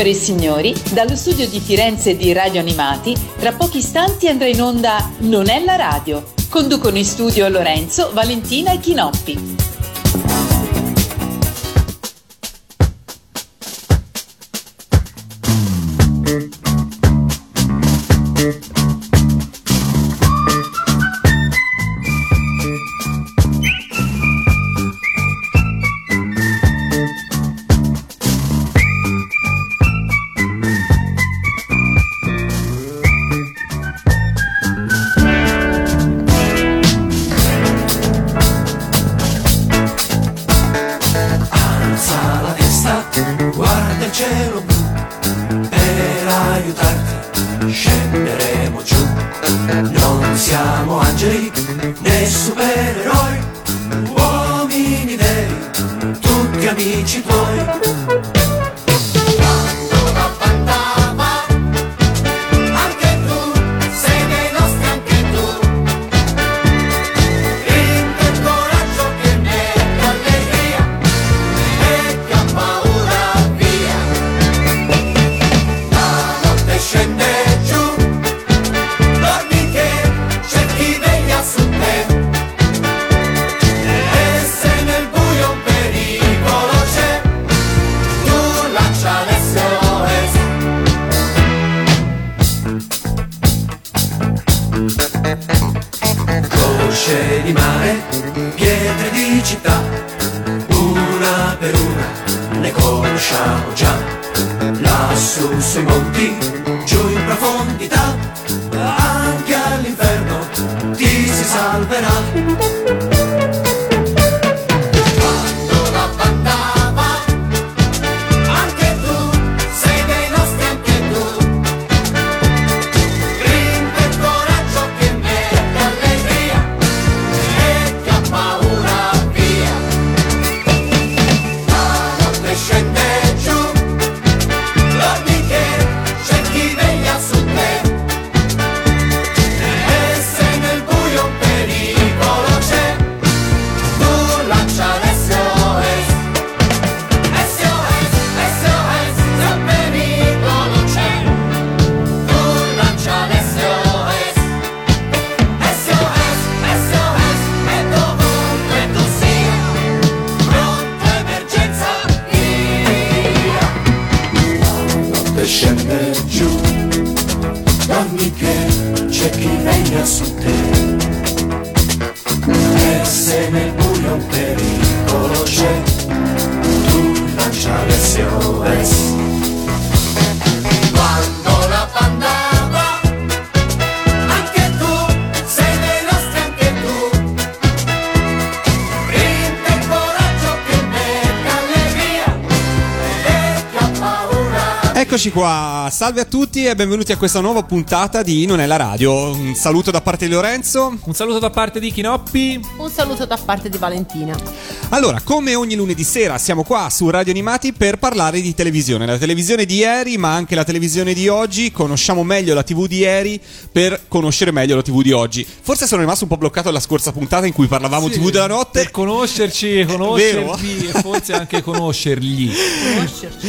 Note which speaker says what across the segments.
Speaker 1: Signore e signori, dallo studio di Firenze di Radio Animati, tra pochi istanti andrà in onda Non è la radio. Conducono in studio Lorenzo, Valentina e Chinoppi.
Speaker 2: Eccoci qua, salve a tutti e benvenuti a questa nuova puntata di Non è la radio. Un saluto da parte di Lorenzo.
Speaker 3: Un saluto da parte di Chinoppi.
Speaker 4: Un saluto da parte di Valentina.
Speaker 2: Allora, come ogni lunedì sera, siamo qua su Radio Animati per parlare di televisione. La televisione di ieri, ma anche la televisione di oggi. Conosciamo meglio la TV di ieri per conoscere meglio la TV di oggi. Forse sono rimasto un po' bloccato alla scorsa puntata in cui parlavamo
Speaker 3: Sì,
Speaker 2: TV della notte.
Speaker 3: Per conoscerci, conoscervi e forse anche conoscergli.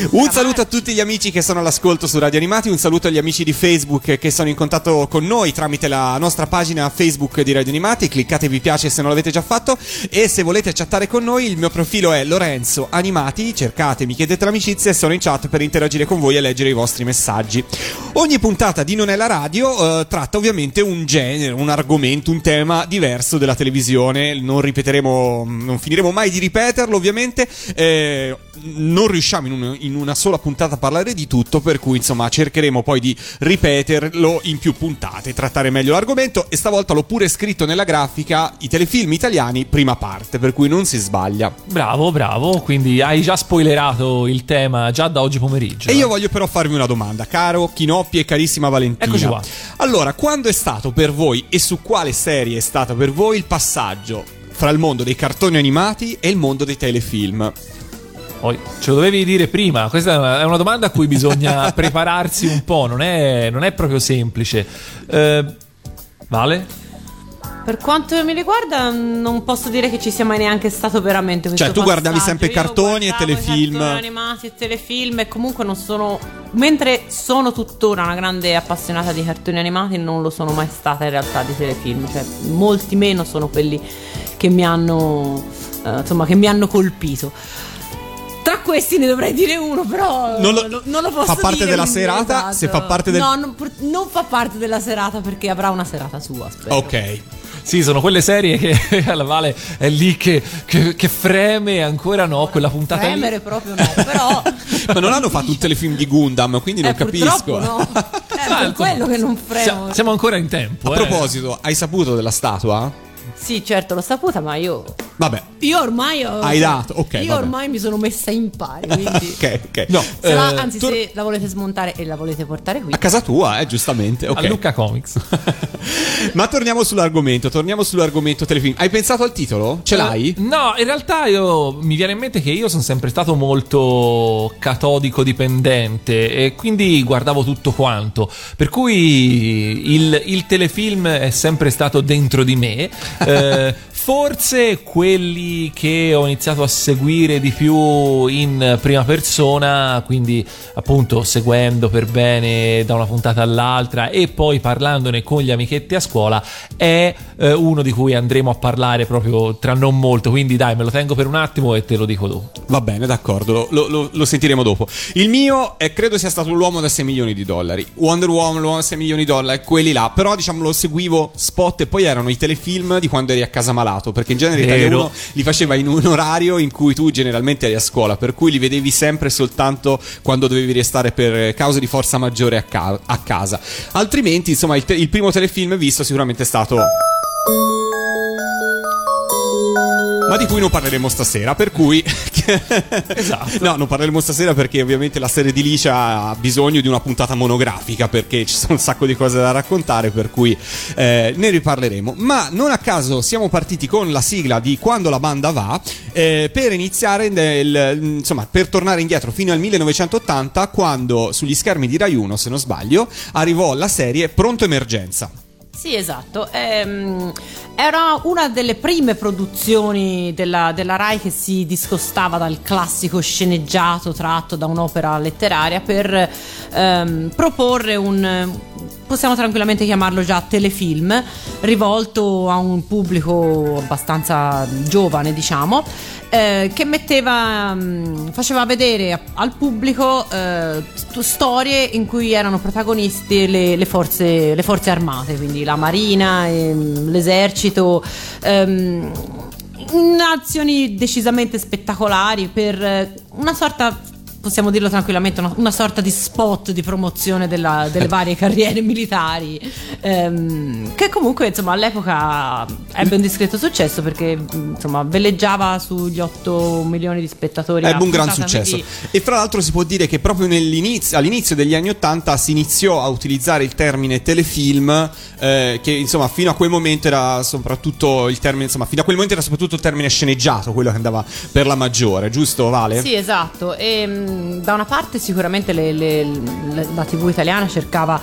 Speaker 2: Un saluto a tutti gli amici che sono all'ascolto su Radio Animati, un saluto agli amici di Facebook che sono in contatto con noi tramite la nostra pagina Facebook di Radio Animati, cliccate vi piace se non l'avete già fatto. E se volete chattare con noi il mio profilo è Lorenzo Animati, cercatemi, chiedete l'amicizia e sono in chat per interagire con voi e leggere i vostri messaggi. Ogni puntata di Non è la radio eh, tratta ovviamente un genere, un argomento, un tema diverso della televisione, non ripeteremo, non finiremo mai di ripeterlo ovviamente, eh, non riusciamo in, un- in una sola puntata a parlare di tutto, per cui insomma cercheremo poi di ripeterlo in più puntate, trattare meglio l'argomento e stavolta l'ho pure scritto nella grafica i telefilm italiani prima parte, per cui non si sbaglia.
Speaker 3: Bravo, bravo. Quindi hai già spoilerato il tema già da oggi pomeriggio.
Speaker 2: E io voglio però farvi una domanda, caro Chinoppi e carissima Valentina.
Speaker 3: Eccoci qua.
Speaker 2: Allora, quando è stato per voi e su quale serie è stato per voi il passaggio fra il mondo dei cartoni animati e il mondo dei telefilm?
Speaker 3: Poi ce lo dovevi dire prima. Questa è una, domanda a cui bisogna prepararsi un po'. Non è, non è proprio semplice. Eh, vale?
Speaker 4: Per quanto mi riguarda, non posso dire che ci sia mai neanche stato veramente questo
Speaker 2: Cioè, tu guardavi
Speaker 4: passaggio.
Speaker 2: sempre
Speaker 4: Io
Speaker 2: cartoni e telefilm.
Speaker 4: cartoni animati e telefilm e comunque non sono mentre sono tuttora una grande appassionata di cartoni animati, non lo sono mai stata in realtà di telefilm, cioè molti meno sono quelli che mi hanno eh, insomma, che mi hanno colpito. Questi ne dovrei dire uno, però
Speaker 2: Non lo-
Speaker 4: non, non lo posso
Speaker 2: fa parte
Speaker 4: dire,
Speaker 2: della serata?
Speaker 4: esatto.
Speaker 2: Se fa parte del-
Speaker 4: No, non, non fa parte della serata perché avrà una serata sua, spero.
Speaker 2: Ok.
Speaker 3: Sì, sono quelle serie che alla Vale è lì che, che, che freme ancora no, quella puntata lì.
Speaker 4: Premere proprio no, però
Speaker 2: Ma non hanno fatto un telefilm di Gundam, quindi non
Speaker 4: eh,
Speaker 2: capisco.
Speaker 4: purtroppo no. È per
Speaker 3: insomma,
Speaker 4: quello che non fremo.
Speaker 3: Siamo, siamo ancora in tempo.
Speaker 2: A
Speaker 3: eh.
Speaker 2: proposito, hai saputo della statua?
Speaker 4: Sì, certo, l'ho saputa, ma io
Speaker 2: Vabbè.
Speaker 4: io ormai ho
Speaker 2: Hai dato, ok,
Speaker 4: Io
Speaker 2: vabbè.
Speaker 4: ormai mi sono messa in pari, quindi
Speaker 2: Ok, ok.
Speaker 3: No,
Speaker 4: se la-
Speaker 3: eh,
Speaker 4: anzi
Speaker 2: tor-
Speaker 4: se la volete smontare e la volete portare qui.
Speaker 2: A casa tua, eh, giustamente. Ok.
Speaker 3: a Lucca Comics.
Speaker 2: Ma torniamo sull'argomento, torniamo sull'argomento telefilm. Hai pensato al titolo? Ce l'hai?
Speaker 3: Eh, No, in realtà io mi viene in mente che io sono sempre stato molto catodico dipendente e quindi guardavo tutto quanto. Per cui il, il telefilm è sempre stato dentro di me. Eh, Forse quelli che ho iniziato a seguire di più in prima persona, quindi appunto seguendo per bene da una puntata all'altra e poi parlandone con gli amichetti a scuola, è eh, uno di cui andremo a parlare proprio tra non molto. Quindi dai, me lo tengo per un attimo e te lo dico dopo.
Speaker 2: Va bene, d'accordo, lo, lo- lo sentiremo dopo. Il mio eh, credo sia stato l'uomo da 6 milioni di dollari. Wonder Woman, l'uomo da 6 milioni di dollari, quelli là. Però diciamo lo seguivo spot e poi erano i telefilm di quando eri a casa malato. Perché in genere Italia
Speaker 3: Vero.
Speaker 2: 1 li faceva in un orario in cui tu generalmente eri a scuola. Per cui li vedevi sempre soltanto quando dovevi restare per cause di forza maggiore a, ca- a casa. Altrimenti, insomma, il, te- il primo telefilm visto sicuramente è stato. Ma di cui non parleremo stasera, per cui.
Speaker 3: Esatto.
Speaker 2: No, non parleremo stasera perché ovviamente la serie di Licia ha bisogno di una puntata monografica perché ci sono un sacco di cose da raccontare, per cui eh, ne riparleremo. Ma non a caso siamo partiti con la sigla di Quando la banda va eh, per iniziare, nel- insomma, per tornare indietro fino al 1980 quando sugli schermi di Rai 1, se non sbaglio, arrivò la serie Pronto Emergenza.
Speaker 4: Sì, esatto. Ehm, era una delle prime produzioni della, della Rai che si discostava dal classico sceneggiato tratto da un'opera letteraria per ehm, proporre un. Possiamo tranquillamente chiamarlo già telefilm, rivolto a un pubblico abbastanza giovane, diciamo, eh, che metteva, mh, faceva vedere al pubblico eh, st- storie in cui erano protagonisti le, le forze, le forze armate, quindi la marina, ehm, l'esercito. ehm, in azioni decisamente spettacolari per una sorta possiamo dirlo tranquillamente una, una sorta di spot di promozione della- delle varie carriere militari ehm, che comunque insomma all'epoca ebbe un discreto successo perché insomma veleggiava sugli 8 milioni di spettatori
Speaker 2: Ebbe un gran successo. E fra l'altro si può dire che proprio all'inizio degli anni 80 si iniziò a utilizzare il termine telefilm, eh, che insomma fino a quel momento era soprattutto il termine, insomma, fino a quel momento era soprattutto il termine sceneggiato, quello che andava per la maggiore, giusto Vale?
Speaker 4: Sì, esatto. E, mh, da una parte sicuramente le- le- le- la TV italiana cercava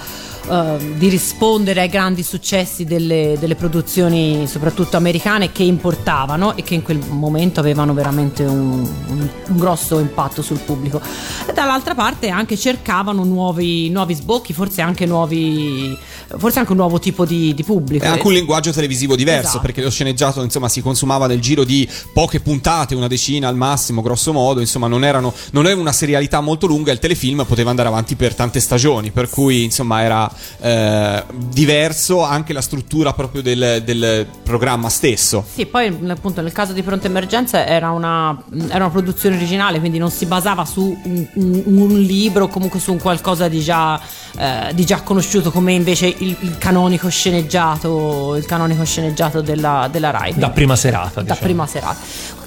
Speaker 4: eh, di rispondere ai grandi successi delle, delle produzioni, soprattutto americane, che importavano e che in quel momento avevano veramente un, un- un grosso impatto sul pubblico. E dall'altra parte anche cercavano nuovi, nuovi sbocchi, forse anche nuovi, forse anche un nuovo tipo di, di pubblico.
Speaker 2: È anche un linguaggio televisivo diverso
Speaker 4: Esatto.
Speaker 2: perché lo sceneggiato insomma si consumava nel giro di poche puntate, una decina al massimo, grosso modo, insomma non, erano, non era una serialità molto lunga, il telefilm poteva andare avanti per tante stagioni, per cui insomma era eh, diverso anche la struttura proprio del, del programma stesso.
Speaker 4: Sì, poi appunto nel caso di Pronta Emergenza era una, era una produzione originale, quindi non si basava su un, un- un libro o comunque su un qualcosa di già, eh, di già conosciuto come invece il, il canonico sceneggiato, il canonico sceneggiato della, della Rai.
Speaker 3: Da prima serata,
Speaker 4: Da
Speaker 3: diciamo.
Speaker 4: prima serata.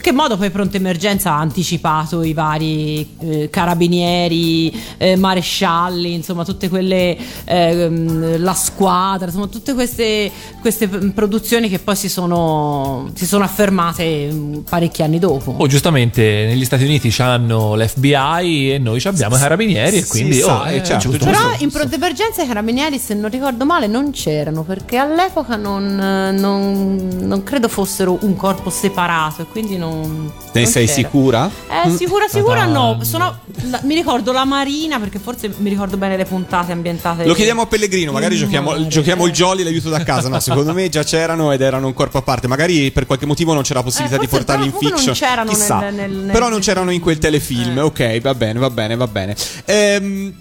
Speaker 4: In che modo poi Pronta Emergenza ha anticipato i vari eh, carabinieri, eh, marescialli, insomma tutte quelle, eh, La Squadra, insomma tutte queste, queste produzioni che poi si sono, si sono affermate parecchi anni dopo.
Speaker 3: Oh, giustamente negli Stati Uniti hanno l'FBI e noi ci abbiamo i carabinieri e quindi
Speaker 2: sa,
Speaker 3: oh,
Speaker 2: eh,
Speaker 3: è
Speaker 2: certo.
Speaker 4: Però in pronto emergenza i carabinieri, se non ricordo male, non c'erano perché all'epoca non, non- non credo fossero un corpo separato e quindi non.
Speaker 2: Ne
Speaker 4: non
Speaker 2: sei
Speaker 4: c'era.
Speaker 2: sicura?
Speaker 4: Eh, sicura, sicura no. Sono, la- mi ricordo la Marina perché forse mi ricordo bene le puntate ambientate.
Speaker 2: Lo chiediamo a Pellegrino, magari giochiamo, giochiamo il jolly l'aiuto da casa. No, secondo me già c'erano ed erano un corpo a parte. Magari per qualche motivo non c'era la possibilità
Speaker 4: Eh,
Speaker 2: di portarli in fiction.
Speaker 4: non c'erano
Speaker 2: Chissà.
Speaker 4: nel- nel- nel-
Speaker 2: Però non c'erano in quel telefilm.
Speaker 4: Eh.
Speaker 2: Ok, va bene, va bene, va bene. Ehm,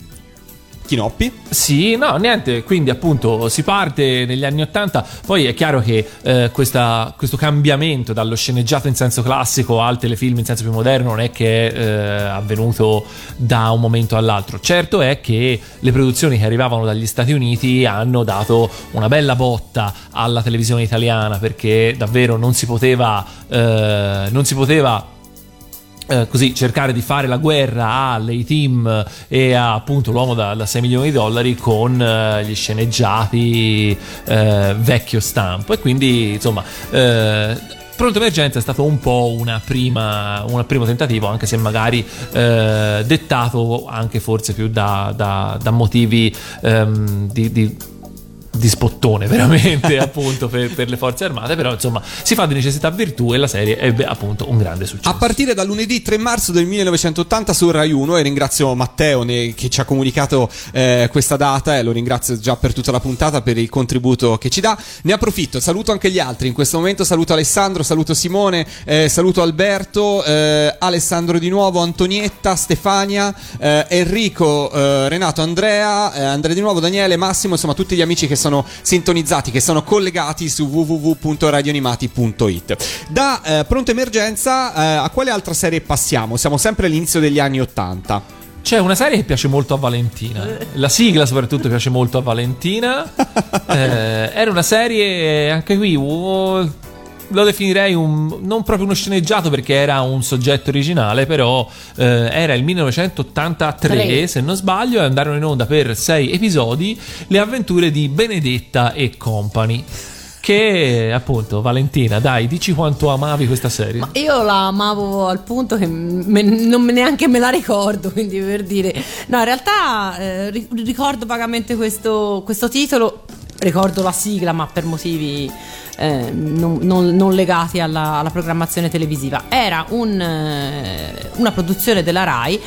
Speaker 2: Chinoppi?
Speaker 3: Sì, no, niente, quindi appunto si parte negli anni Ottanta, poi è chiaro che eh, questa- questo cambiamento dallo sceneggiato in senso classico al telefilm in senso più moderno non è che è eh, avvenuto da un momento all'altro. Certo è che le produzioni che arrivavano dagli Stati Uniti hanno dato una bella botta alla televisione italiana perché davvero non si poteva... eh, non si poteva eh, così cercare di fare la guerra alle team e a appunto l'uomo da, da 6 milioni di dollari con eh, gli sceneggiati eh, vecchio stampo. E quindi insomma eh, Pronto Emergenza è stato un po' una prima, un primo tentativo, anche se magari eh, dettato anche forse più da, da- da motivi ehm, di, di- di spottone veramente appunto per, per le forze armate, però insomma si fa di necessità virtù e la serie ebbe appunto un grande successo.
Speaker 2: A partire da lunedì 3 marzo del 1980 su Rai 1 e ringrazio Matteo che ci ha comunicato eh, questa data e lo ringrazio già per tutta la puntata per il contributo che ci dà. Ne approfitto, saluto anche gli altri. In questo momento saluto Alessandro, saluto Simone, eh, saluto Alberto, eh, Alessandro di nuovo, Antonietta, Stefania, eh, Enrico, eh, Renato, Andrea, Andrea di nuovo, Daniele, Massimo, insomma tutti gli amici che sono sintonizzati, che sono collegati su www.radioanimati.it. Da eh, Pronto Emergenza eh, a quale altra serie passiamo? Siamo sempre all'inizio degli anni 80.
Speaker 3: C'è una serie che piace molto a Valentina. La sigla, soprattutto, piace molto a Valentina. Eh, era una serie, anche qui, uh, lo definirei un, non proprio uno sceneggiato perché era un soggetto originale, però eh, era il 1983,
Speaker 4: Tre.
Speaker 3: se non sbaglio, e andarono in onda per sei episodi le avventure di Benedetta e Company. Che appunto, Valentina, dai, dici quanto amavi questa serie.
Speaker 4: Ma io la amavo al punto che me- non me neanche me la ricordo, quindi per dire... No, in realtà eh, ri- ricordo vagamente questo, questo titolo, ricordo la sigla, ma per motivi eh, non, non- non legati alla, alla programmazione televisiva. Era un, eh, una produzione della RAI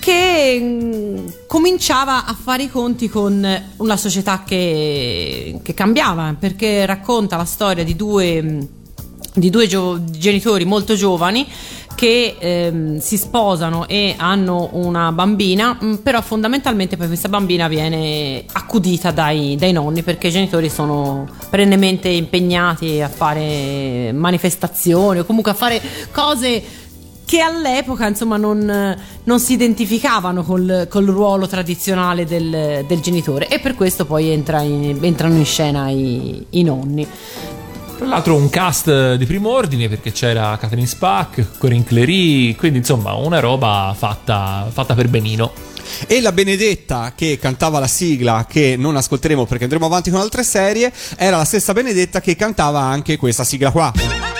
Speaker 4: che mm, cominciava a fare i conti con una società che, che cambiava perché racconta la storia di due, mm, di due gio- genitori molto giovani che ehm, si sposano e hanno una bambina, mm, però fondamentalmente poi questa bambina viene accudita dai, dai nonni perché i genitori sono perennemente impegnati a fare manifestazioni o comunque a fare cose che all'epoca insomma non, non si identificavano col, col ruolo tradizionale del, del genitore e per questo poi entra in- entrano in scena i, i nonni.
Speaker 3: Tra l'altro un cast di primo ordine perché c'era Catherine Spack, Corinne Clery, quindi insomma una roba fatta, fatta per benino.
Speaker 2: E la Benedetta che cantava la sigla che non ascolteremo perché andremo avanti con altre serie, era la stessa Benedetta che cantava anche questa sigla qua.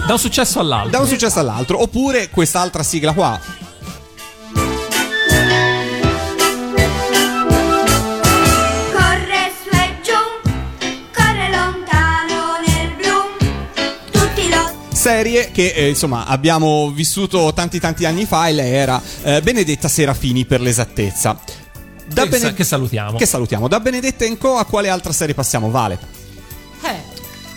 Speaker 2: Ok.
Speaker 3: Da, un successo all'altro.
Speaker 2: Da un successo all'altro, oppure quest'altra sigla qua.
Speaker 5: Corre su e giù, corre lontano nel blu. Tutti lo
Speaker 2: Serie che eh, insomma abbiamo vissuto tanti tanti anni fa e lei era eh, Benedetta Serafini per l'esattezza. Da
Speaker 3: Che sa-
Speaker 2: Bene-
Speaker 3: che salutiamo.
Speaker 2: Che salutiamo. Da Benedetta in Co a quale altra serie passiamo? Vale.
Speaker 4: Eh,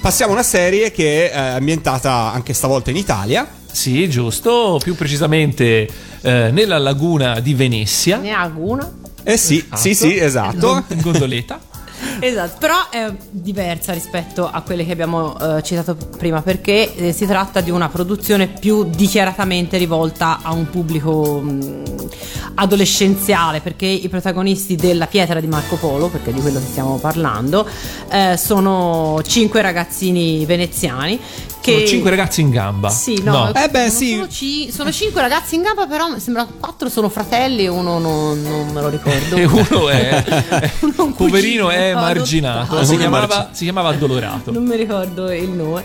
Speaker 2: Passiamo a una serie che è ambientata anche stavolta in Italia.
Speaker 3: Sì, giusto, più precisamente eh, nella laguna di Venezia.
Speaker 4: ne ha una.
Speaker 2: Eh sì,
Speaker 3: Esatto.
Speaker 2: sì, sì, esatto.
Speaker 3: Gondoletta.
Speaker 4: Esatto, però è diversa rispetto a quelle che abbiamo eh, citato prima perché eh, si tratta di una produzione più dichiaratamente rivolta a un pubblico mh, adolescenziale perché i protagonisti della pietra di Marco Polo, perché di quello che stiamo parlando, eh, sono cinque ragazzini veneziani che...
Speaker 3: Sono cinque ragazzi in gamba.
Speaker 4: Sì, no,
Speaker 2: Eh beh,
Speaker 4: sono,
Speaker 2: sì.
Speaker 4: Sono, ci- sono cinque ragazzi in gamba, però mi sembra quattro sono fratelli e uno non, non me lo ricordo.
Speaker 3: E uno è,
Speaker 4: Uno un
Speaker 3: poverino è
Speaker 4: adottato.
Speaker 3: marginato. Si chiamava, si chiamava addolorato.
Speaker 4: non mi ricordo il nome.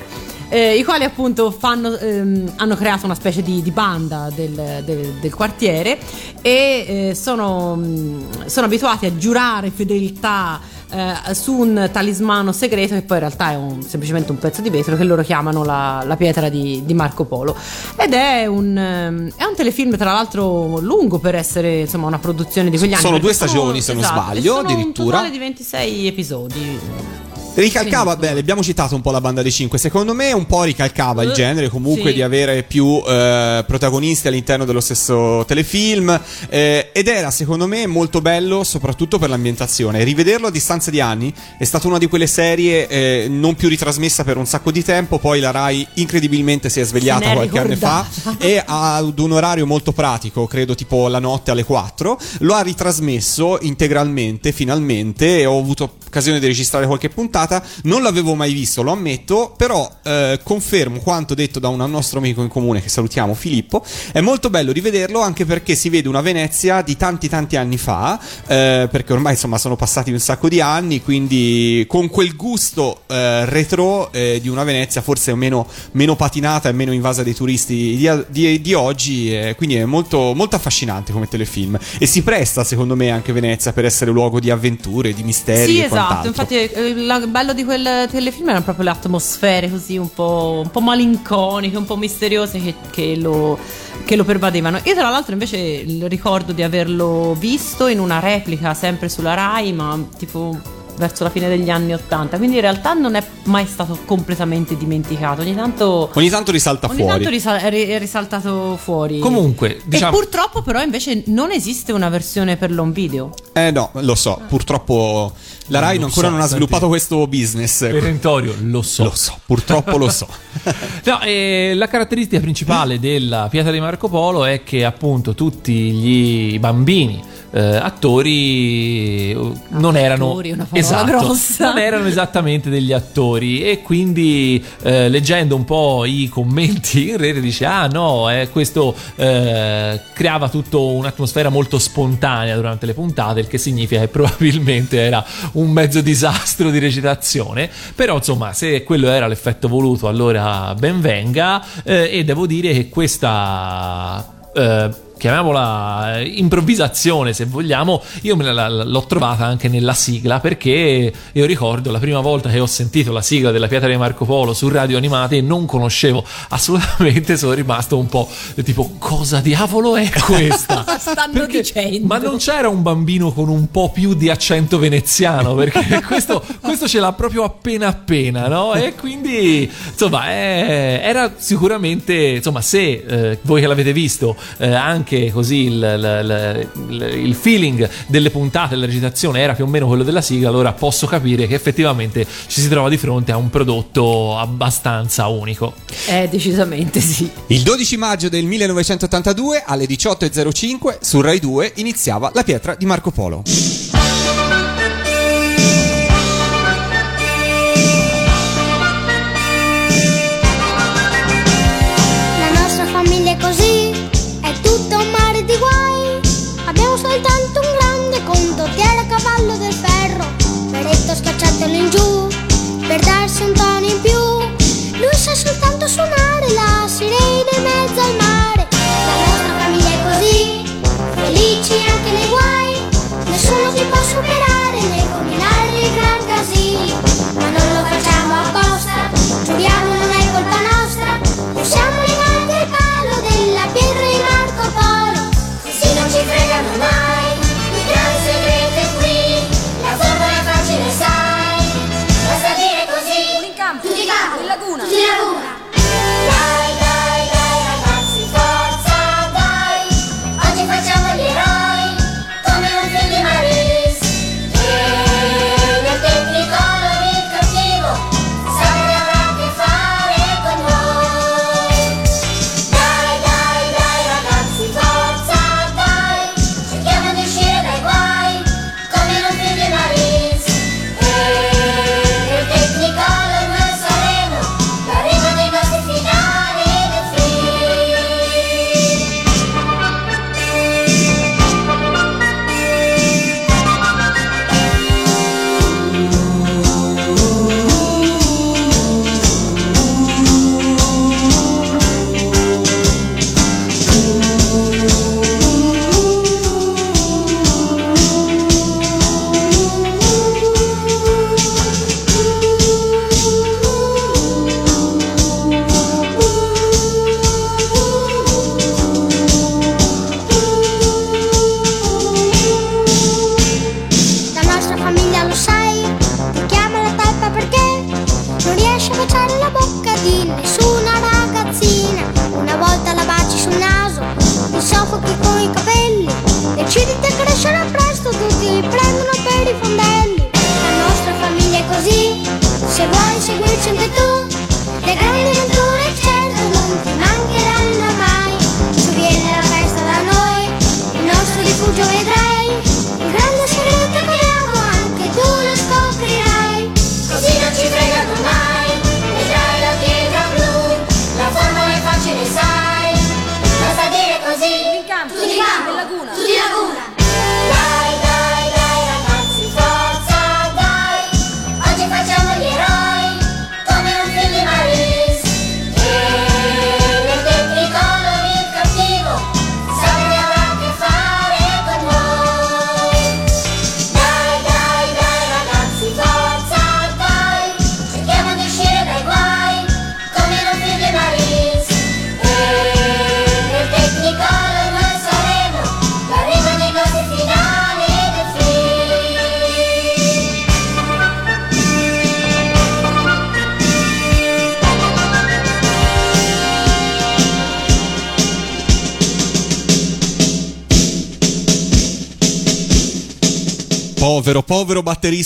Speaker 4: eh, I quali appunto fanno, ehm, hanno creato una specie di, di banda del, del- del quartiere e eh, sono, mh, sono abituati a giurare fedeltà eh, su un talismano segreto che poi in realtà è un- semplicemente un pezzo di vetro che loro chiamano la, la pietra di, di Marco Polo. Ed è un, ehm, è un telefilm tra l'altro lungo per essere insomma una produzione di quegli anni.
Speaker 2: Sono due stagioni, se non
Speaker 4: esatto,
Speaker 2: sbaglio,
Speaker 4: sono
Speaker 2: addirittura.
Speaker 4: un totale di 26 episodi
Speaker 2: Ricalcava, beh, abbiamo citato un po' la banda dei cinque. Secondo me un po' ricalcava il
Speaker 4: Eh,
Speaker 2: genere comunque
Speaker 4: sì.
Speaker 2: di avere più eh, protagonisti all'interno dello stesso telefilm. eh, ed era secondo me molto bello, soprattutto per l'ambientazione. Rivederlo a distanza di anni è stata una di quelle serie eh, non più ritrasmessa per un sacco di tempo. Poi la Rai incredibilmente si è svegliata qualche anno fa e ad un orario molto pratico, credo tipo la notte alle 4, lo ha ritrasmesso integralmente, finalmente, e ho avuto occasione di registrare qualche puntata, non l'avevo mai visto, lo ammetto, però eh, confermo quanto detto da un nostro amico in comune che salutiamo, Filippo, è molto bello rivederlo anche perché si vede una Venezia di tanti tanti anni fa, eh, perché ormai insomma sono passati un sacco di anni, quindi con quel gusto eh, retro eh, di una Venezia forse meno, meno patinata e meno invasa dai turisti di, di- di oggi, eh, quindi è molto, molto affascinante come telefilm e si presta secondo me anche Venezia per essere luogo di avventure, di misteri
Speaker 4: Sì, esatto.
Speaker 2: quant'altro.
Speaker 4: Infatti, eh, il bello di quel telefilm erano proprio le atmosfere così un po', un po' malinconiche, un po' misteriose che, che lo, che lo pervadevano. Io, tra l'altro, invece, ricordo di averlo visto in una replica sempre sulla Rai, ma tipo verso la fine degli anni Ottanta. Quindi, in realtà, non è mai stato completamente dimenticato. Ogni tanto.
Speaker 2: Ogni tanto risalta
Speaker 4: Ogni
Speaker 2: fuori.
Speaker 4: tanto risal- è ri- è risaltato fuori.
Speaker 3: Comunque, diciamo-
Speaker 4: E purtroppo, però, invece, non esiste una versione per l'home video.
Speaker 2: Eh no, lo so, purtroppo la Rai
Speaker 3: Lo
Speaker 2: ancora
Speaker 3: so,
Speaker 2: non ha sviluppato questo business.
Speaker 3: Perentorio, lo so.
Speaker 2: Lo so, purtroppo lo so.
Speaker 3: No, eh, la caratteristica principale della pietra di Marco Polo è che appunto tutti gli bambini eh, attori eh, non erano esatto, non erano esattamente degli attori. E quindi eh, leggendo un po' i commenti in rete dice ah no eh, questo eh, creava tutta un'atmosfera molto spontanea durante le puntate il che significa che probabilmente era un mezzo disastro di recitazione. Però insomma se quello era l'effetto voluto allora ben venga. Eh, e devo dire che questa chiamiamola eh, improvvisazione se vogliamo io me la- l'ho trovata anche nella sigla perché io ricordo la prima volta che ho sentito la sigla della pietra di Marco Polo su radio animate e non conoscevo assolutamente sono rimasto un po' tipo cosa diavolo è questa
Speaker 4: Stanno dicendo.
Speaker 3: ma non c'era un bambino con un po' più di accento veneziano perché questo, questo ce l'ha proprio appena appena no? e quindi insomma eh, era sicuramente insomma se eh, voi che l'avete visto eh, anche così il, il- il- il feeling delle puntate della recitazione era più o meno quello della sigla allora posso capire che effettivamente ci si trova di fronte a un prodotto abbastanza unico
Speaker 4: Eh, decisamente sì.
Speaker 2: Il 12 maggio del 1982 alle 18.05 su Rai 2 iniziava La pietra di Marco Polo.
Speaker 5: Giù per darsi un tono in più. Lui sa soltanto suonare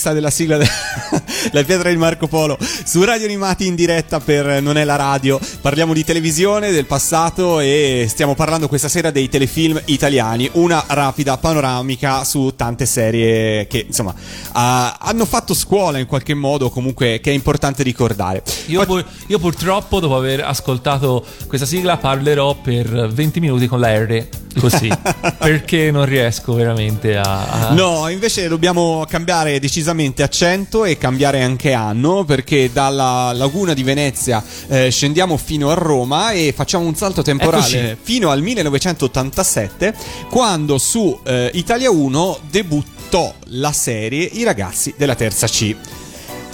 Speaker 2: batterista della sigla de- La pietra di Marco Polo su Radio Animati in diretta per Non è la radio. Parliamo di televisione del passato e stiamo parlando questa sera dei telefilm italiani. Una rapida panoramica su tante serie che insomma ah, hanno fatto scuola in qualche modo, comunque che è importante ricordare.
Speaker 3: Io, pur- io purtroppo, dopo aver ascoltato questa sigla, parlerò per 20 minuti con la R così. perché non riesco veramente a. a-
Speaker 2: No, invece dobbiamo cambiare decisamente accento e cambiare anche anno perché dalla laguna di Venezia eh, scendiamo fino a Roma e facciamo un salto temporale
Speaker 3: Eccoci.
Speaker 2: fino al 1987 quando su eh, Italia 1 debuttò la serie I ragazzi della terza C.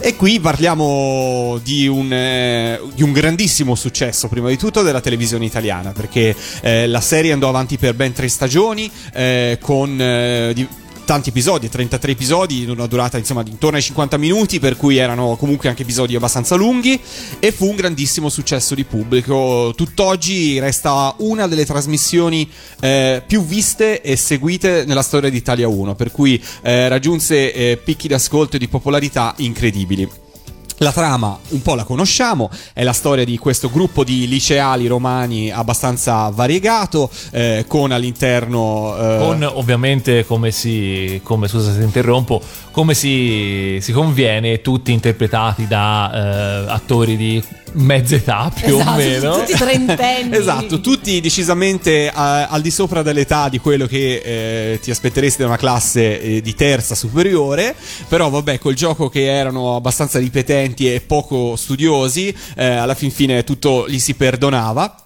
Speaker 2: E qui parliamo di un, eh, di un grandissimo successo, prima di tutto della televisione italiana, perché eh, la serie andò avanti per ben tre stagioni, eh, con eh, di- tanti episodi, 33 episodi, in una durata insomma di intorno ai 50 minuti, per cui erano comunque anche episodi abbastanza lunghi, e fu un grandissimo successo di pubblico. Tutt'oggi resta una delle trasmissioni eh, più viste e seguite nella storia di Italia 1, per cui eh, raggiunse eh, picchi ascolto e di popolarità incredibili. La trama un po' la conosciamo, è la storia di questo gruppo di liceali romani abbastanza variegato, eh, con all'interno... eh,
Speaker 3: Con ovviamente come si. come scusa se interrompo. Come si, si conviene, tutti interpretati da eh, attori di mezza età più
Speaker 4: Esatto,
Speaker 3: o meno.
Speaker 4: tutti trentenni.
Speaker 2: Esatto, tutti decisamente eh, al di sopra dell'età di quello che eh, ti aspetteresti da una classe eh, di terza superiore, però vabbè, col gioco che erano abbastanza ripetenti e poco studiosi, eh, alla fin fine tutto gli si perdonava.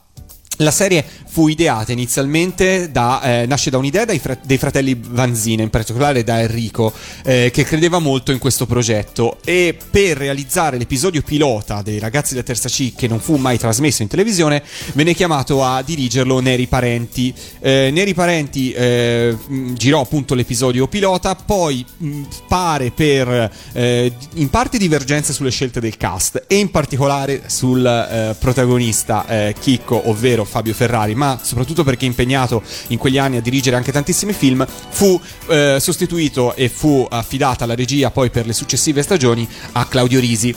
Speaker 2: La serie fu ideata inizialmente da, eh, nasce da un'idea dai fra- dei fratelli Vanzina, in particolare da Enrico, eh, che credeva molto in questo progetto e per realizzare l'episodio pilota dei ragazzi della terza C, che non fu mai trasmesso in televisione, venne chiamato a dirigerlo Neri Parenti. Eh, Neri Parenti eh, girò appunto l'episodio pilota, poi mh, pare per eh, in parte divergenze sulle scelte del cast e in particolare sul eh, protagonista Chicco, ovvero Fabio Ferrari, ma soprattutto perché impegnato in quegli anni a dirigere anche tantissimi film, fu eh, sostituito e fu affidata la regia poi per le successive stagioni a Claudio Risi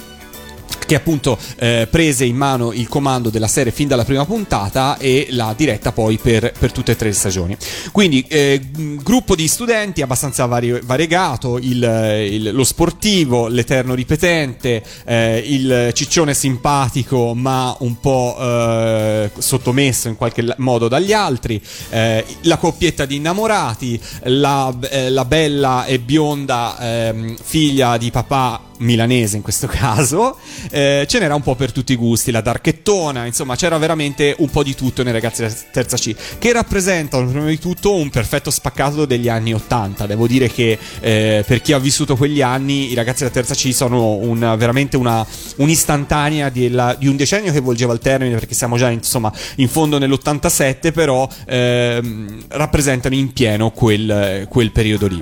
Speaker 2: che appunto eh, prese in mano il comando della serie fin dalla prima puntata e l'ha diretta poi per, per tutte e tre le stagioni. Quindi eh, gruppo di studenti abbastanza vari- variegato, il, il- lo sportivo, l'eterno ripetente, eh, il ciccione simpatico ma un po' eh, sottomesso in qualche modo dagli altri, eh, la coppietta di innamorati, la, eh, la bella e bionda ehm, figlia di papà milanese in questo caso, eh, ce n'era un po' per tutti i gusti, la darchettona, insomma c'era veramente un po' di tutto nei ragazzi della terza C, che rappresentano prima di tutto un perfetto spaccato degli anni 80, devo dire che eh, per chi ha vissuto quegli anni i ragazzi della terza C sono una- veramente una, un'istantanea della- di un decennio che volgeva al termine perché siamo già insomma in fondo nell'87 però ehm, rappresentano in pieno quel, quel periodo lì.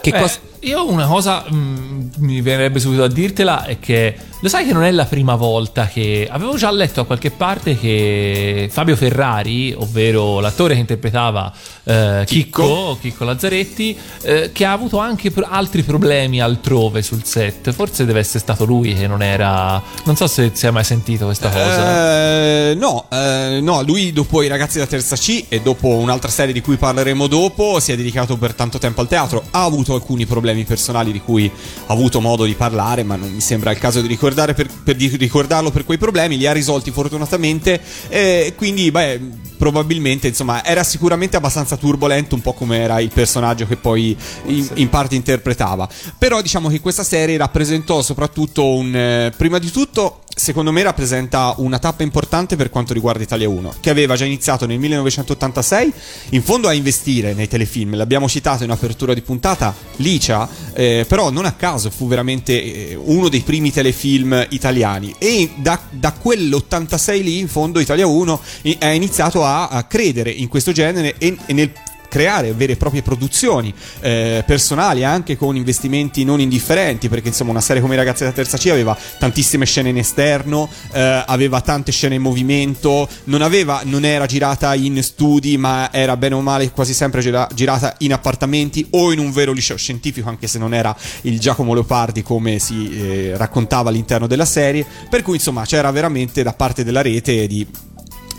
Speaker 2: Che
Speaker 3: Beh,
Speaker 2: cosa...
Speaker 3: Io una cosa mm, mi verrebbe subito a dirtela è che lo sai che non è la prima volta che avevo già letto a qualche parte che Fabio Ferrari, ovvero l'attore che interpretava eh, Chicco, Chicco Lazzaretti, eh, che ha avuto anche pro- altri problemi altrove sul set. Forse deve essere stato lui che non era. Non so se si è mai sentito questa cosa.
Speaker 2: Eh, no, eh, no, lui dopo i ragazzi della terza C e dopo un'altra serie di cui parleremo dopo si è dedicato per tanto tempo al teatro. Ha avuto alcuni problemi personali di cui ha avuto modo di parlare, ma non mi sembra il caso di ricordare per, per di ricordarlo per quei problemi. Li ha risolti fortunatamente. E quindi, beh, probabilmente, insomma, era sicuramente abbastanza turbolento, un po' come era il personaggio che poi in, in parte interpretava. Però diciamo che questa serie rappresentò soprattutto un. eh, prima di tutto secondo me rappresenta una tappa importante per quanto riguarda Italia 1, che aveva già iniziato nel 1986 in fondo a investire nei telefilm. L'abbiamo citato in apertura di puntata, Licia, eh, però non a caso fu veramente eh, uno dei primi telefilm italiani e da, da quell'86 lì in fondo Italia 1 i- ha iniziato a, a credere in questo genere e, e nel creare vere e proprie produzioni eh, personali anche con investimenti non indifferenti perché insomma una serie come I ragazzi della terza C aveva tantissime scene in esterno eh, aveva tante scene in movimento non, aveva, non era girata in studi ma era bene o male quasi sempre gira- girata in appartamenti o in un vero liceo scientifico anche se non era il Giacomo Leopardi come si eh, raccontava all'interno della serie. Per cui insomma c'era veramente da parte della rete di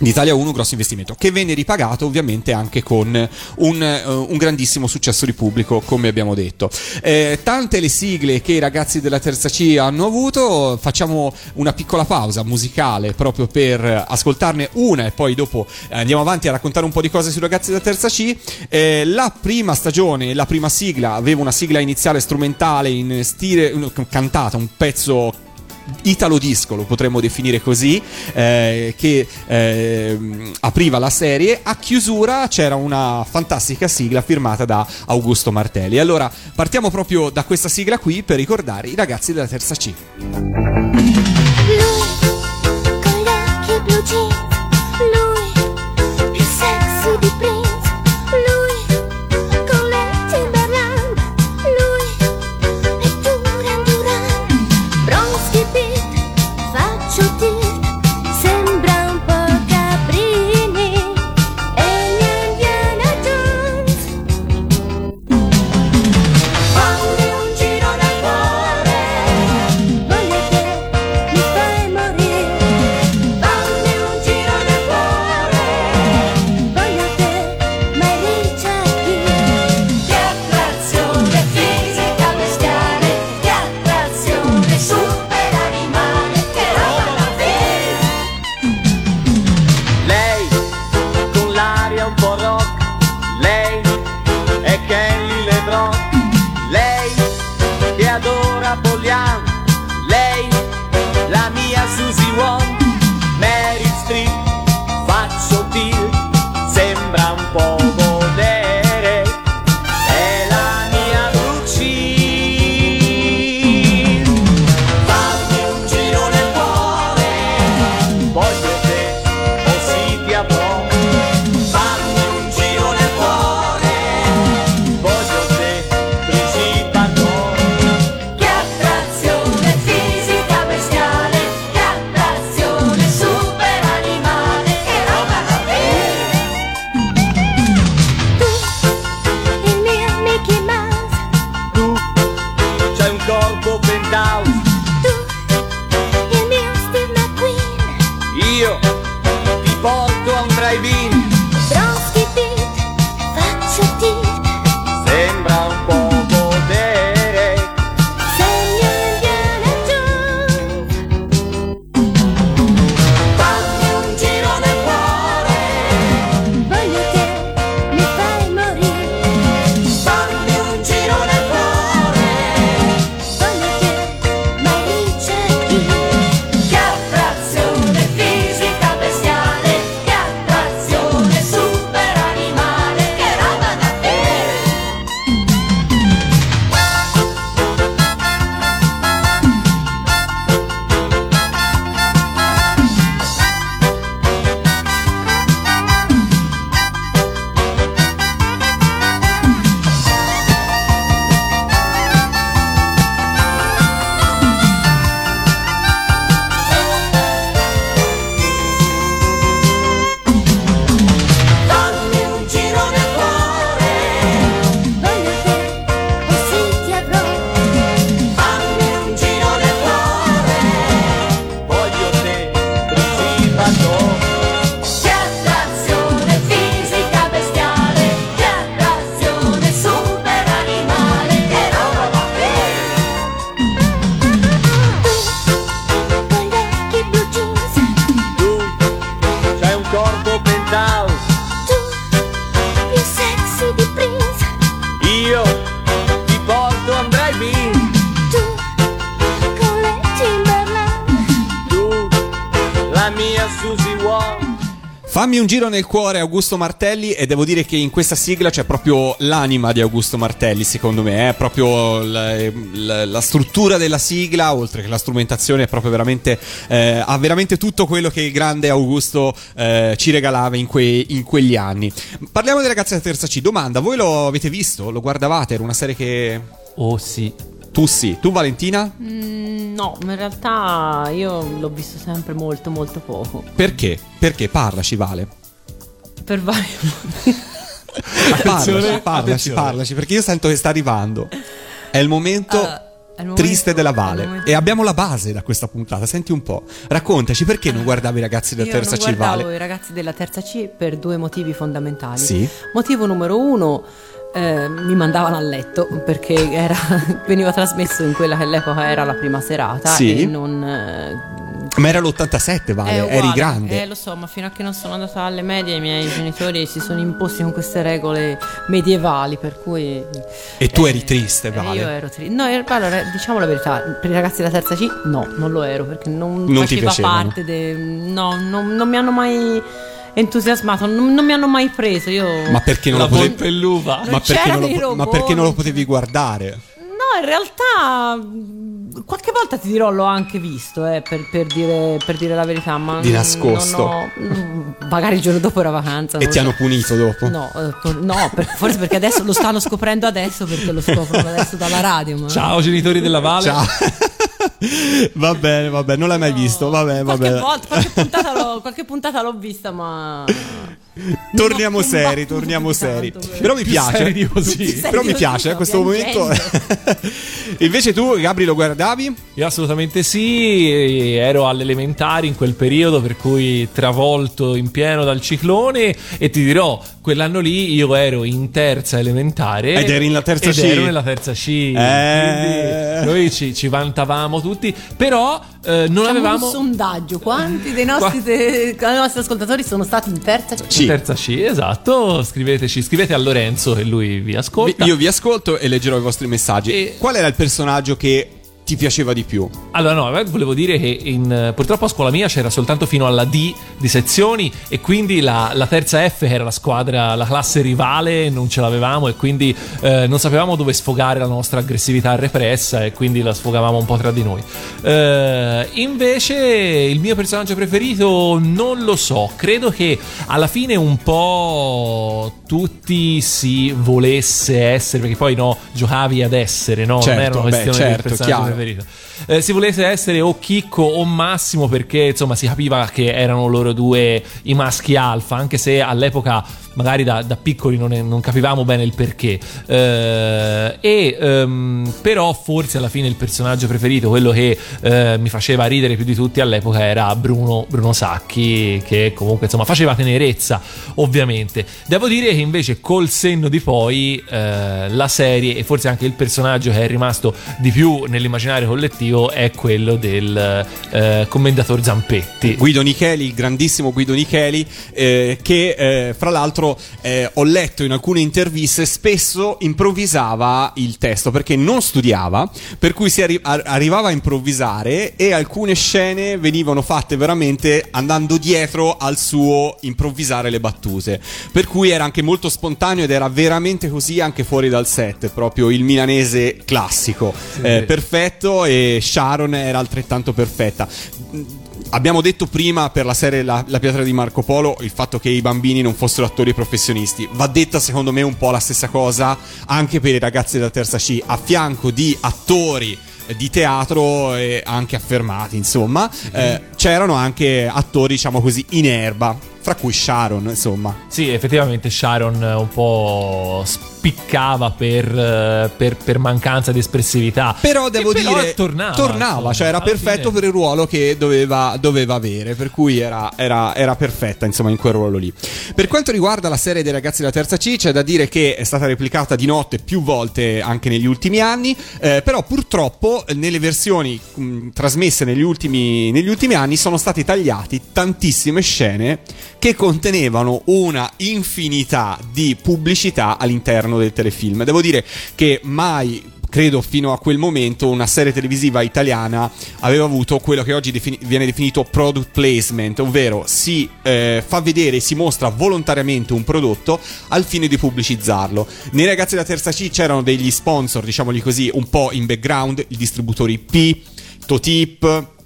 Speaker 2: di Italia 1 un grosso investimento che venne ripagato ovviamente anche con un, eh, un grandissimo successo di pubblico come abbiamo detto. Eh, tante le sigle che i ragazzi della terza C hanno avuto facciamo una piccola pausa musicale proprio per ascoltarne una e poi dopo andiamo avanti a raccontare un po' di cose sui ragazzi della terza C. Eh, la prima stagione la prima sigla aveva una sigla iniziale strumentale in stile cantata un pezzo Italo disco, lo potremmo definire così, eh, che ehm, apriva la serie. A chiusura c'era una fantastica sigla firmata da Augusto Martelli. Allora partiamo proprio da questa sigla qui per ricordare i ragazzi della terza C.
Speaker 5: Lui con gli occhi blu giro nel cuore
Speaker 2: Augusto Martelli e devo dire che in questa sigla c'è proprio l'anima di Augusto Martelli secondo me, è proprio la, la- la struttura della sigla oltre che la strumentazione veramente, eh, ha veramente tutto quello che il grande Augusto eh, ci regalava in, que- in quegli anni. Parliamo dei ragazzi della terza C, domanda, voi lo avete visto? Lo guardavate? Era una serie che...
Speaker 3: Oh sì.
Speaker 2: Tu sì, tu Valentina?
Speaker 4: Mm, no, ma in realtà io l'ho visto sempre molto molto poco.
Speaker 2: Perché? Perché? Parlaci Vale.
Speaker 4: Per vari
Speaker 2: Parlaci,
Speaker 3: Attenzione,
Speaker 2: parlaci,
Speaker 3: attenzione.
Speaker 2: parlaci, perché io sento che sta arrivando. È il momento
Speaker 4: Allora, è il momento-
Speaker 2: triste della
Speaker 4: è il
Speaker 2: Vale.
Speaker 4: momento-
Speaker 2: E abbiamo la base da questa puntata. Senti un po'. Raccontaci perché non guardavi i ragazzi della
Speaker 4: Io
Speaker 2: terza
Speaker 4: non
Speaker 2: C
Speaker 4: guardavo
Speaker 2: Vale?
Speaker 4: i ragazzi della terza C per due motivi fondamentali.
Speaker 2: Sì.
Speaker 4: Motivo numero uno, eh, mi mandavano a letto perché era- veniva trasmesso in quella che all'epoca era la prima serata
Speaker 2: Sì.
Speaker 4: e non... eh,
Speaker 2: Ma era l'87, Vale.
Speaker 4: uguale.
Speaker 2: Eri grande.
Speaker 4: Eh, lo so, ma fino a che non sono andata alle medie i miei genitori si sono imposti con queste regole medievali, per cui...
Speaker 2: E tu
Speaker 4: eh,
Speaker 2: eri triste,
Speaker 4: eh,
Speaker 2: Vale.
Speaker 4: Io ero triste. No, ero- allora, diciamo la verità, per i ragazzi della terza C no, non lo ero perché non,
Speaker 2: Non
Speaker 4: faceva parte de- No, non, non mi hanno mai entusiasmato, non, non mi hanno mai preso. Io...
Speaker 2: Ma perché non
Speaker 3: La
Speaker 2: lo potevi...
Speaker 3: l'uva.
Speaker 2: Ma perché, non lo... ma perché non lo potevi guardare?
Speaker 4: No, in realtà mh, qualche volta ti dirò l'ho anche visto, eh, per, per dire, per dire la verità, ma
Speaker 2: Di nascosto.
Speaker 4: non ho- mm, magari il giorno dopo era vacanza.
Speaker 2: E ti
Speaker 4: lo
Speaker 2: hanno
Speaker 4: so.
Speaker 2: punito dopo?
Speaker 4: No, eh, no, per- forse perché adesso lo stanno scoprendo adesso perché lo scoprono adesso dalla radio. Ma...
Speaker 3: Ciao genitori della Vale.
Speaker 2: Ciao. va bene, va bene. Non l'hai mai visto. Vabbè,
Speaker 4: Qualche
Speaker 2: vabbè.
Speaker 4: volta, qualche puntata, l'ho, qualche puntata l'ho vista, ma.
Speaker 2: Torniamo
Speaker 4: va
Speaker 2: seri, torniamo seri.
Speaker 4: tanto,
Speaker 2: Però mi piace.
Speaker 3: seri di così.
Speaker 4: Più
Speaker 2: Però mi piace, a questo
Speaker 4: piangendo.
Speaker 2: momento. Invece tu, Gabri, lo guardavi?
Speaker 3: Io assolutamente sì, ero all'elementare in quel periodo per cui travolto in pieno dal ciclone e ti dirò, quell'anno lì io ero in terza elementare
Speaker 2: Ed eri nella terza
Speaker 3: ed
Speaker 2: C.
Speaker 3: ero nella terza C.
Speaker 2: Eh.
Speaker 3: Noi ci, ci vantavamo tutti, però eh, non
Speaker 4: Facciamo
Speaker 3: avevamo
Speaker 4: un sondaggio: quanti dei nostri, dei nostri ascoltatori sono stati in terza C?
Speaker 2: Sì.
Speaker 3: terza C, esatto, scriveteci, scrivete a Lorenzo e lui vi ascolta.
Speaker 2: Io vi ascolto e leggerò i vostri messaggi.
Speaker 3: E-
Speaker 2: Qual era il personaggio che ti piaceva di più?
Speaker 3: Allora, no, eh, volevo dire che in- purtroppo a scuola mia c'era soltanto fino alla D di sezioni e quindi la, la terza F, che era la squadra, la classe rivale, non ce l'avevamo e quindi eh, non sapevamo dove sfogare la nostra aggressività repressa e quindi la sfogavamo un po' tra di noi. Eh, invece il mio personaggio preferito non lo so, credo che alla fine un po' tutti si volesse essere, perché poi no, giocavi ad essere, no?
Speaker 2: Certo,
Speaker 3: non era una
Speaker 2: beh,
Speaker 3: questione
Speaker 2: certo,
Speaker 3: del personaggio
Speaker 2: chiaro.
Speaker 3: Preferito. Eh, si volesse essere o Chicco o Massimo perché insomma si capiva che erano loro due i maschi alfa, anche se all'epoca magari da, da piccoli non, non capivamo bene il perché. Eh, e ehm, però forse alla fine il personaggio preferito, quello che eh, mi faceva ridere più di tutti all'epoca era Bruno, Bruno Sacchi, che comunque insomma faceva tenerezza, ovviamente. Devo dire che invece col senno di poi eh, la serie e forse anche il personaggio che è rimasto di più nell'immaginario collettivo è quello del eh, commendator Zampetti.
Speaker 2: Guido Nicheli, il grandissimo Guido Nicheli, eh, che eh, fra l'altro eh, ho letto in alcune interviste spesso improvvisava il testo perché non studiava, per cui si arri- ar- arrivava a improvvisare e alcune scene venivano fatte veramente andando dietro al suo improvvisare le battute. Per cui era anche molto spontaneo ed era veramente così anche fuori dal set, proprio il milanese classico, eh, perfetto e Sharon era altrettanto perfetta. Abbiamo detto prima per la serie La, La pietra di Marco Polo il fatto che i bambini non fossero attori professionisti. Va detta secondo me un po' la stessa cosa anche per i ragazzi della terza C, a fianco di attori di teatro e anche affermati, insomma, eh, c'erano anche attori, diciamo così, in erba, fra cui Sharon, insomma.
Speaker 3: Sì, effettivamente Sharon un po' spiccava per, eh, per- per mancanza di espressività.
Speaker 2: Però devo
Speaker 3: però
Speaker 2: dire,
Speaker 3: tornava, insomma,
Speaker 2: cioè era perfetto
Speaker 3: fine.
Speaker 2: per il ruolo che doveva, doveva avere, per cui era, era- era perfetta insomma in quel ruolo lì. Per quanto riguarda la serie dei ragazzi della terza C, c'è da dire che è stata replicata di notte più volte anche negli ultimi anni, eh, però purtroppo eh, nelle versioni mh, trasmesse negli ultimi, negli ultimi anni sono state tagliate tantissime scene che contenevano una infinità di pubblicità all'interno del telefilm. Devo dire che mai credo fino a quel momento una serie televisiva italiana aveva avuto quello che oggi defini- viene definito product placement, ovvero si eh, fa vedere, si mostra volontariamente un prodotto al fine di pubblicizzarlo. Nei ragazzi della terza C c'erano degli sponsor, diciamoli così, un po' in background, il distributore IP, Totip,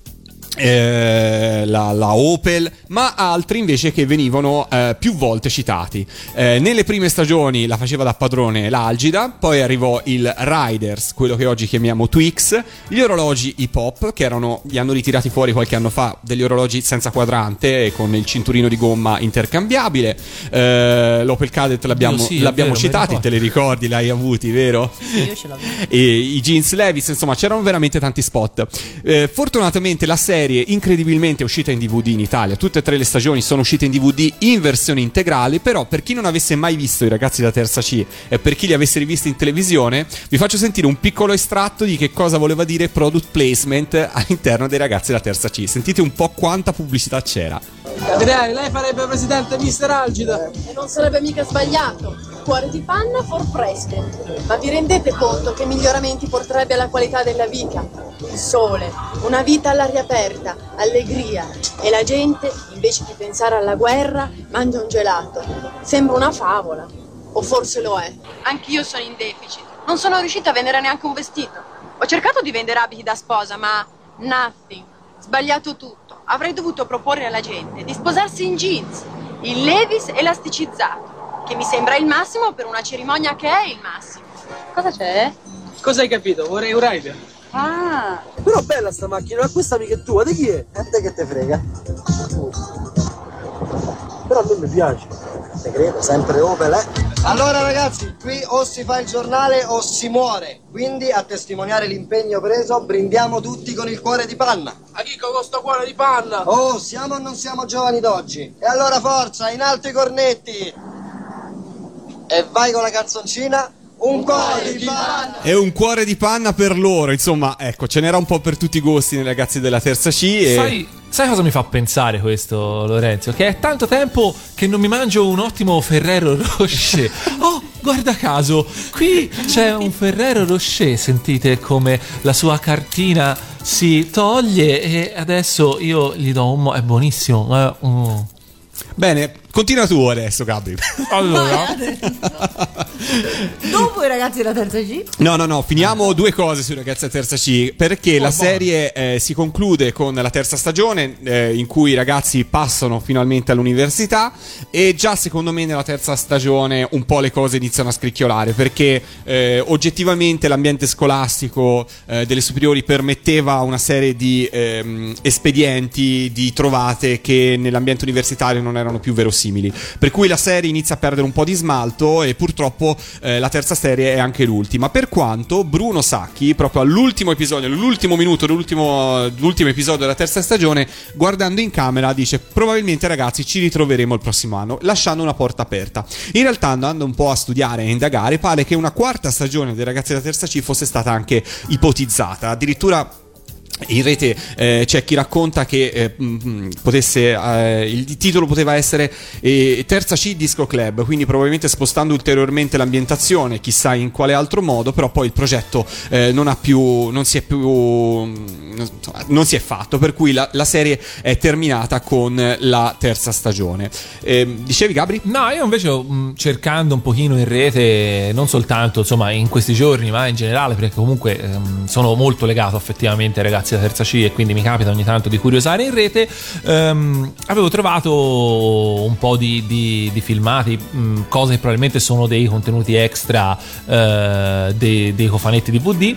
Speaker 2: eh, la, la Opel, ma altri invece che venivano eh, più volte citati. Eh, nelle prime stagioni la faceva da padrone l'Algida, poi arrivò il Riders, quello che oggi chiamiamo Twix, gli orologi hip hop, che erano, li hanno ritirati fuori qualche anno fa, degli orologi senza quadrante e con il cinturino di gomma intercambiabile. Eh, L'Opel Cadet l'abbiamo,
Speaker 3: sì,
Speaker 2: l'abbiamo
Speaker 3: vero, ricordo.
Speaker 2: te li ricordi, l'hai avuti, vero?
Speaker 4: Io ce l'avevo.
Speaker 2: e i jeans Levis, insomma, c'erano veramente tanti spot. Eh, fortunatamente la serie incredibilmente è uscita in DVD in Italia. Tutte e tre le stagioni sono uscite in DVD in versione integrale, però per chi non avesse mai visto i ragazzi da terza C e per chi li avesse rivisti in televisione, vi faccio sentire un piccolo estratto di che cosa voleva dire product placement all'interno dei ragazzi da terza C. Sentite un po' quanta pubblicità c'era.
Speaker 6: Adriani, lei farebbe presidente Mister Algida.
Speaker 7: E non sarebbe mica sbagliato. Cuore di panna for president. Ma vi rendete conto che miglioramenti porterebbe alla qualità della vita? Il sole, una vita all'aria aperta, allegria. E la gente, invece di pensare alla guerra, mangia un gelato. Sembra una favola. O forse lo è. Anch'io sono in deficit. Non sono riuscita a vendere neanche un vestito. Ho cercato di vendere abiti da sposa, ma nothing. Sbagliato tutto. Avrei dovuto proporre alla gente di sposarsi in jeans, in levis elasticizzato, che mi sembra il massimo per una cerimonia che è il massimo. Cosa c'è?
Speaker 6: Cosa hai capito? Vorrei un rider.
Speaker 7: Ah,
Speaker 6: Però bella sta macchina, ma questa mica è tua, di chi è?
Speaker 8: E te che te frega?
Speaker 6: Però a me mi piace.
Speaker 8: Te credo, sempre Opel, eh? Allora ragazzi, qui o si fa il giornale o si muore. Quindi a testimoniare l'impegno preso, brindiamo tutti con il cuore di panna.
Speaker 6: A chi con sto cuore di panna?
Speaker 8: Oh, siamo o non siamo giovani d'oggi? E allora forza, in alto i cornetti! E vai con la canzoncina, un cuore di panna!
Speaker 2: E un cuore di panna per loro, insomma, ecco, ce n'era un po' per tutti i gusti nei ragazzi della terza C. E...
Speaker 3: Sai, sai cosa mi fa pensare questo, Lorenzo? Che è tanto tempo che non mi mangio un ottimo Ferrero Rocher. Oh, guarda caso, qui c'è un Ferrero Rocher. Sentite come la sua cartina si toglie e adesso io gli do un mo'. È buonissimo. eh, mm.
Speaker 2: Bene, continua tu adesso, Gabri.
Speaker 3: Allora,
Speaker 4: Dopo i ragazzi della terza G.
Speaker 2: No, no, no, finiamo due cose sui ragazzi a terza C, perché la serie eh, si conclude con la terza stagione eh, in cui i ragazzi passano finalmente all'università e già secondo me nella terza stagione un po' le cose iniziano a scricchiolare, perché eh, oggettivamente l'ambiente scolastico eh, delle superiori permetteva una serie di ehm, espedienti, di trovate che nell'ambiente universitario non erano più verosimili, per cui la serie inizia a perdere un po' di smalto e purtroppo eh, la terza serie è anche l'ultima. Per quanto Bruno Sacchi, proprio all'ultimo episodio, all'ultimo minuto l'ultimo episodio della terza stagione, guardando in camera, dice: Probabilmente, ragazzi, ci ritroveremo il prossimo anno, lasciando una porta aperta. In realtà, andando un po' a studiare e indagare, pare che una quarta stagione dei ragazzi della terza C fosse stata anche ipotizzata. Addirittura. In rete eh, c'è chi racconta che eh, mh, potesse, eh, il titolo poteva essere eh, Terza C Disco Club, quindi probabilmente spostando ulteriormente l'ambientazione, chissà in quale altro modo, però poi il progetto eh, non più, non si è più, non, non si è fatto, per cui la, la serie è terminata con la terza stagione. Eh, dicevi Gabri?
Speaker 3: No, io invece mh, cercando un pochino in rete, non soltanto insomma in questi giorni, ma in generale, perché comunque ehm, sono molto legato effettivamente ai ragazzi da terza C e quindi mi capita ogni tanto di curiosare in rete, ehm, avevo trovato un po' di, di- di filmati, mh, cose che probabilmente sono dei contenuti extra eh, dei, dei cofanetti DVD.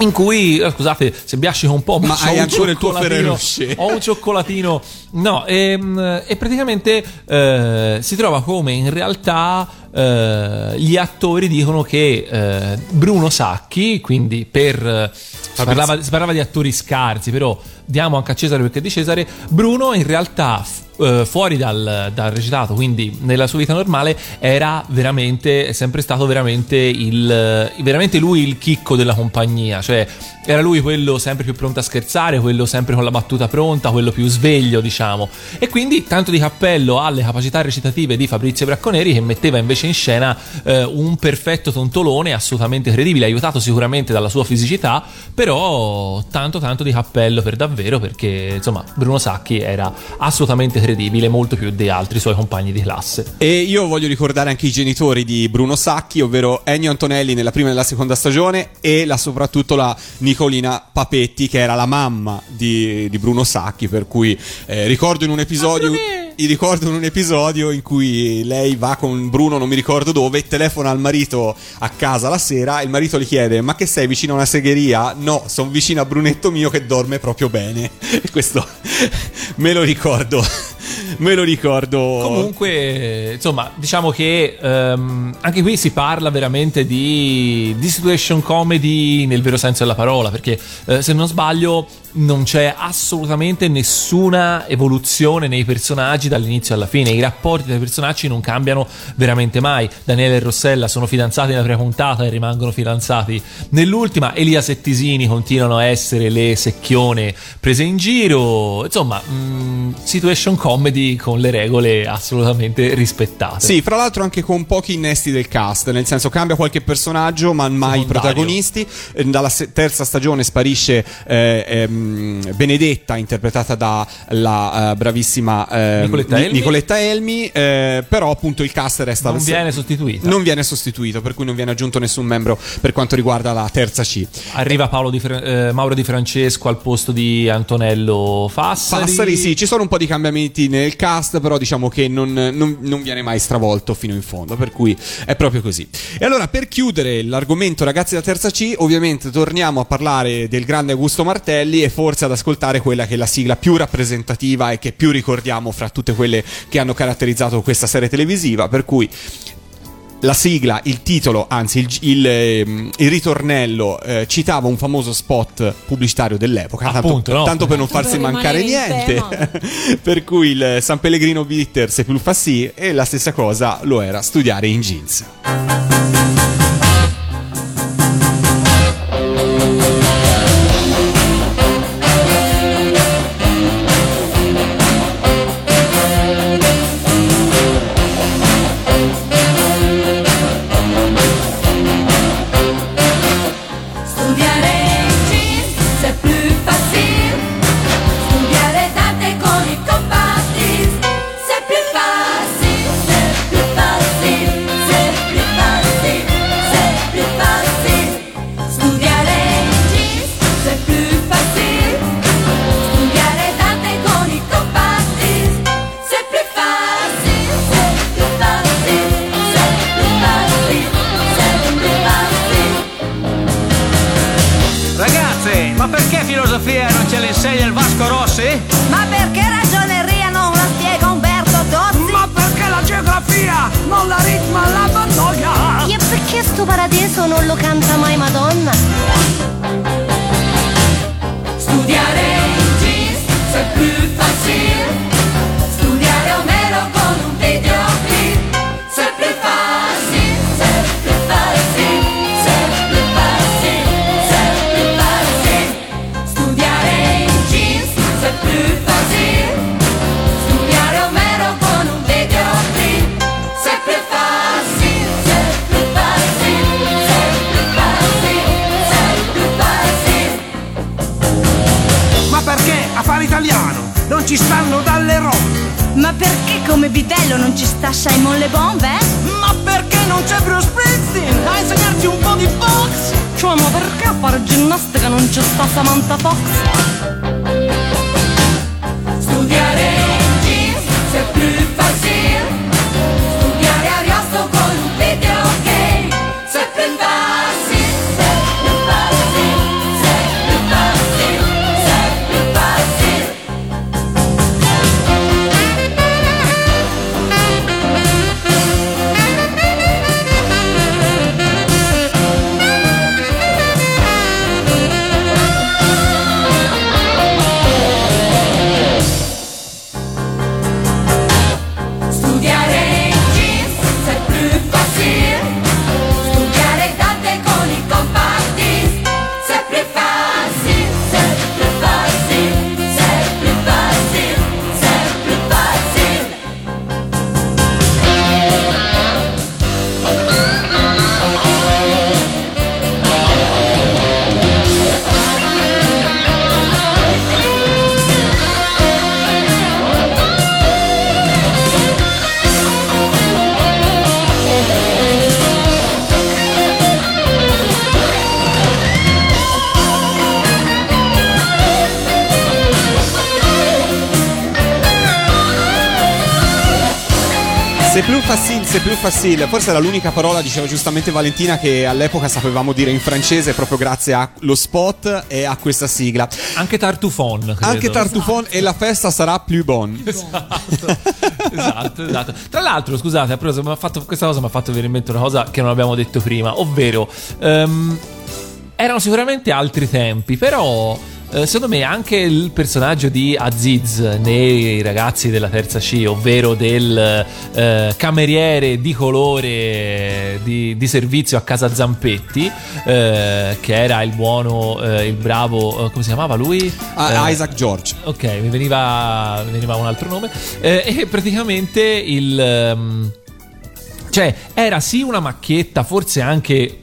Speaker 3: In cui, eh, scusate se biascico un po',
Speaker 2: Ma
Speaker 3: c'ho
Speaker 2: hai ancora il tuo Ferrero.
Speaker 3: Ho un cioccolatino, no, ehm, e, praticamente eh, si trova come in realtà eh, gli attori dicono che eh, Bruno Sacchi, quindi per. eh, Si parlava, si parlava di attori scarsi, però diamo anche a Cesare perché è di Cesare. Bruno in realtà eh, fuori dal, dal recitato, quindi nella sua vita normale, era veramente, è sempre stato veramente il, veramente lui il chicco della compagnia, cioè era lui quello sempre più pronto a scherzare, quello sempre con la battuta pronta, quello più sveglio, diciamo. E quindi tanto di cappello alle capacità recitative di Fabrizio Bracconeri che metteva invece invece in scena eh, un perfetto tontolone assolutamente credibile, aiutato sicuramente dalla sua fisicità, però tanto tanto di cappello per davvero perché insomma Bruno Sacchi era assolutamente credibile, molto più di altri suoi compagni di classe.
Speaker 2: E io voglio ricordare anche i genitori di Bruno Sacchi, ovvero Ennio Antonelli nella prima e nella seconda stagione e la, soprattutto la Nicolina Papetti che era la mamma di, di Bruno Sacchi, per cui eh, ricordo in un episodio... Mi ricordo un episodio in cui lei va con Bruno, non mi ricordo dove, telefona al marito a casa la sera e il marito gli chiede: Ma che sei vicino a una segheria? No, sono vicino a Brunetto mio che dorme proprio bene. E questo me lo ricordo. Me lo ricordo.
Speaker 3: Comunque, insomma, diciamo che ehm, anche qui si parla veramente di, di situation comedy nel vero senso della parola, perché eh, se non sbaglio non c'è assolutamente nessuna evoluzione nei personaggi dall'inizio alla fine. I rapporti tra i personaggi non cambiano veramente mai. Daniele e Rossella sono fidanzati nella prima puntata e rimangono fidanzati nell'ultima. Elia Settisini continuano a essere le secchione prese in giro. Insomma, mh, situation comedy con le regole assolutamente rispettate.
Speaker 2: Sì, fra l'altro anche con pochi innesti del cast, nel senso cambia qualche personaggio, ma mai i
Speaker 3: Secondario.
Speaker 2: protagonisti. Dalla terza stagione sparisce eh, ehm, Benedetta, interpretata dalla eh, bravissima ehm,
Speaker 3: Nicoletta
Speaker 2: Ni-
Speaker 3: Elmi.
Speaker 2: Nicoletta Elmi, eh, però appunto il cast resta
Speaker 3: Non viene sostituita.
Speaker 2: Non viene sostituito, per cui non viene aggiunto nessun membro per quanto riguarda la terza C.
Speaker 3: Arriva Paolo di Fra- eh, Mauro Di Francesco al posto di Antonello Fassari.
Speaker 2: Passari, sì, ci sono un po' di cambiamenti nel cast, però diciamo che non, non- non viene mai stravolto fino in fondo, per cui è proprio così. E allora, per chiudere l'argomento ragazzi da terza C, ovviamente torniamo a parlare del grande Augusto Martelli e forse ad ascoltare quella che è la sigla più rappresentativa e che più ricordiamo fra tutte quelle che hanno caratterizzato questa serie televisiva, per cui la sigla, il titolo, anzi il, il, ehm, il ritornello eh, citava un famoso spot pubblicitario dell'epoca, tanto,
Speaker 3: Appunto, no?
Speaker 2: tanto per non farsi
Speaker 4: Per
Speaker 2: mancare niente. per cui il San Pellegrino Bitters e più fa sì e la stessa cosa lo era studiare in jeans.
Speaker 9: Perché
Speaker 5: sto paradiso non lo canta mai Madonna?
Speaker 10: Come bidello non ci sta Simon Le Bombe?
Speaker 9: Ma perché non c'è Bruce Springsteen a insegnarci un po' di box?
Speaker 10: Cioè, ma perché a fare ginnastica non c'è sta Samantha Fox? Studiare in jeans c'est plus facile. C'est plus facile.
Speaker 2: Forse era l'unica parola, diceva giustamente Valentina, che all'epoca sapevamo dire in francese proprio grazie allo spot e a questa sigla.
Speaker 3: Anche Tartufon. credo.
Speaker 2: Anche Tartufon e la festa sarà più bon.
Speaker 3: esatto, esatto. Tra l'altro, scusate, fatto- questa cosa mi ha fatto venire in mente una cosa che non abbiamo detto prima, ovvero ehm, erano sicuramente altri tempi, però eh, secondo me anche il personaggio di Aziz nei ragazzi della terza C, ovvero del eh, cameriere di colore di, di servizio a casa Zampetti, eh, che era il buono, eh, il bravo, eh, come si chiamava lui?
Speaker 2: Ah, Isaac George.
Speaker 3: Ok, mi veniva, mi veniva un altro nome. E praticamente il. ehm, cioè, era sì una macchietta, forse anche.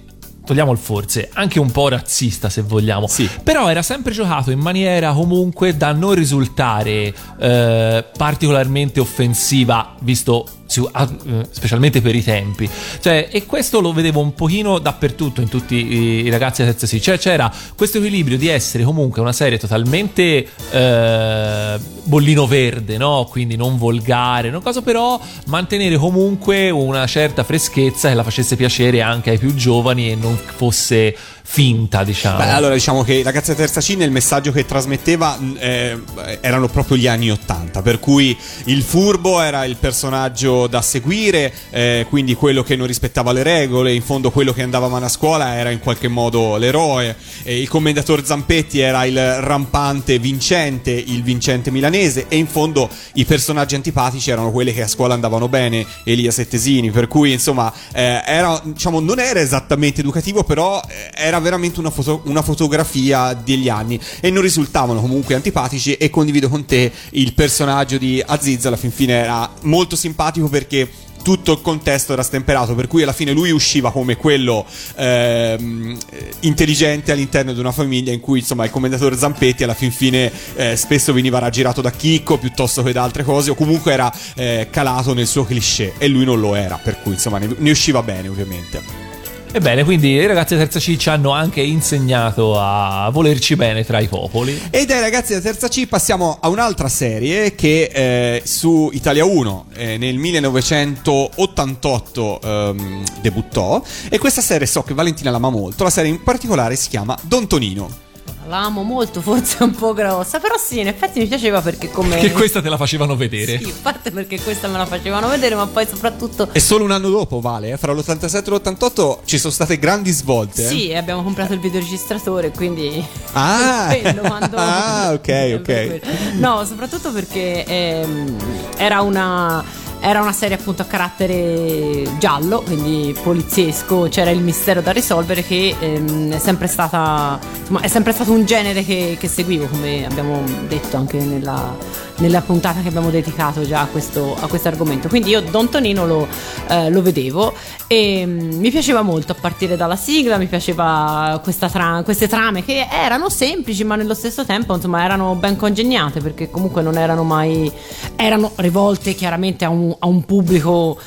Speaker 3: Togliamo il forse, anche un po' razzista se vogliamo.
Speaker 2: Sì.
Speaker 3: Però era sempre giocato in maniera comunque da non risultare eh, particolarmente offensiva, visto specialmente per i tempi. Cioè, e questo lo vedevo un pochino dappertutto in tutti i, ragazzi da terza sì. Cioè, c'era questo equilibrio di essere comunque una serie totalmente eh, bollino verde, no? Quindi non volgare, non cosa, però mantenere comunque una certa freschezza che la facesse piacere anche ai più giovani e non fosse finta, diciamo.
Speaker 2: Beh, allora diciamo che Ragazzi a Terza C nel messaggio che trasmetteva eh, erano proprio gli anni Ottanta, per cui il furbo era il personaggio da seguire, eh, quindi quello che non rispettava le regole, in fondo quello che andava male a scuola era in qualche modo l'eroe, e il commendator Zampetti era il rampante vincente, il vincente milanese e in fondo i personaggi antipatici erano quelli che a scuola andavano bene, Elia Settesini, per cui insomma eh, era, diciamo, non era esattamente educativo, però eh, era veramente una, foto- una fotografia degli anni. E non risultavano comunque antipatici e condivido con te il personaggio di Aziz alla fin fine era molto simpatico perché tutto il contesto era stemperato, per cui alla fine lui usciva come quello ehm, intelligente all'interno di una famiglia in cui insomma il commendatore Zampetti alla fin fine eh, spesso veniva raggirato da Chicco piuttosto che da altre cose o comunque era eh, calato nel suo cliché e lui non lo era, per cui insomma ne, ne usciva bene ovviamente.
Speaker 3: Ebbene, quindi i ragazzi di terza C ci hanno anche insegnato a volerci bene tra i popoli.
Speaker 2: E dai ragazzi da terza C passiamo a un'altra serie che eh, su Italia 1 eh, nel 1988 ehm, debuttò e questa serie so che Valentina l'ama molto, la serie in particolare si chiama Don Tonino.
Speaker 4: L'amo molto, forse è un po' grossa, però sì, in effetti mi piaceva perché come...
Speaker 3: Che questa te la facevano vedere.
Speaker 4: Sì, in parte perché questa me la facevano vedere, ma poi soprattutto...
Speaker 2: E solo un anno dopo, vale, eh, fra l'87 e l'88 ci sono state grandi svolte. eh.
Speaker 4: Sì, abbiamo comprato il videoregistratore, quindi...
Speaker 2: Ah,
Speaker 4: quello quando-
Speaker 2: ah ok, ok.
Speaker 4: No, soprattutto perché ehm, era una. Era una serie appunto a carattere giallo, quindi poliziesco, c'era il mistero da risolvere che ehm, è sempre stata insomma, è sempre stato un genere che, che seguivo, come abbiamo detto anche nella, nella puntata che abbiamo dedicato già a questo, argomento. Quindi io Don Tonino lo, eh, lo vedevo e mm, mi piaceva molto a partire dalla sigla, mi piaceva questa tra- queste trame che erano semplici ma nello stesso tempo insomma erano ben congegnate perché comunque non erano mai erano rivolte chiaramente a un, a un pubblico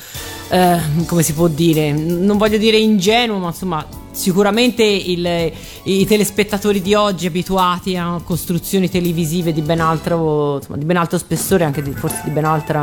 Speaker 4: eh, come si può dire non voglio dire ingenuo ma insomma sicuramente il- i telespettatori di oggi abituati a costruzioni televisive di ben altro insomma, di ben alto spessore anche di, forse di ben altra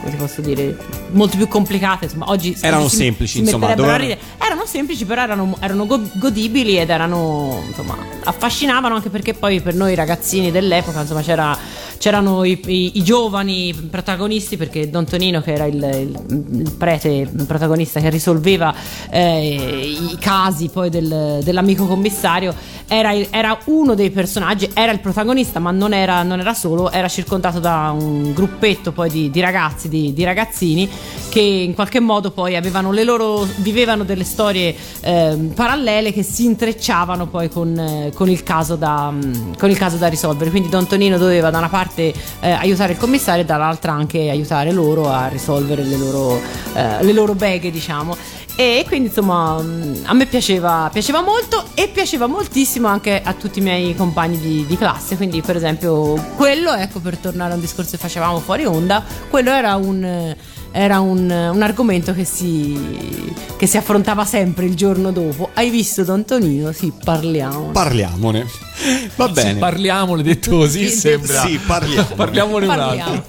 Speaker 4: come si posso dire molto più complicate insomma oggi
Speaker 2: Erano
Speaker 4: si-
Speaker 2: semplici,
Speaker 4: si
Speaker 2: insomma,
Speaker 4: ridere. erano semplici però erano, erano go- godibili ed erano insomma affascinavano anche perché poi per noi ragazzini dell'epoca insomma c'era, c'erano i, i- i giovani protagonisti perché Don Tonino che era il, il- il prete protagonista che risolveva eh, i casi poi del- dell'amico commissario era, era uno dei personaggi era il protagonista ma non era, non era solo era circondato da un gruppetto poi di, di ragazzi di, di ragazzini che in qualche modo poi avevano le loro vivevano delle storie ehm, parallele che si intrecciavano poi con, eh, con il da, con il caso da risolvere. Quindi Don Tonino doveva da una parte eh, aiutare il commissario e dall'altra anche aiutare loro a risolvere le loro, eh, le loro beghe diciamo e quindi insomma mm, a me piaceva, piaceva molto e piaceva moltissimo anche a tutti i miei compagni di, di classe quindi per esempio quello ecco per tornare a un discorso che facevamo fuori onda quello era un era un, un argomento che si, che si affrontava sempre il giorno dopo. Hai visto Don Tonino? Sì, parliamo.
Speaker 2: Parliamone. Va bene.
Speaker 3: Parliamone, detto così,
Speaker 4: Sì,
Speaker 3: sembra.
Speaker 2: Sì, parliamo.
Speaker 3: Parliamone un
Speaker 4: Parliamo,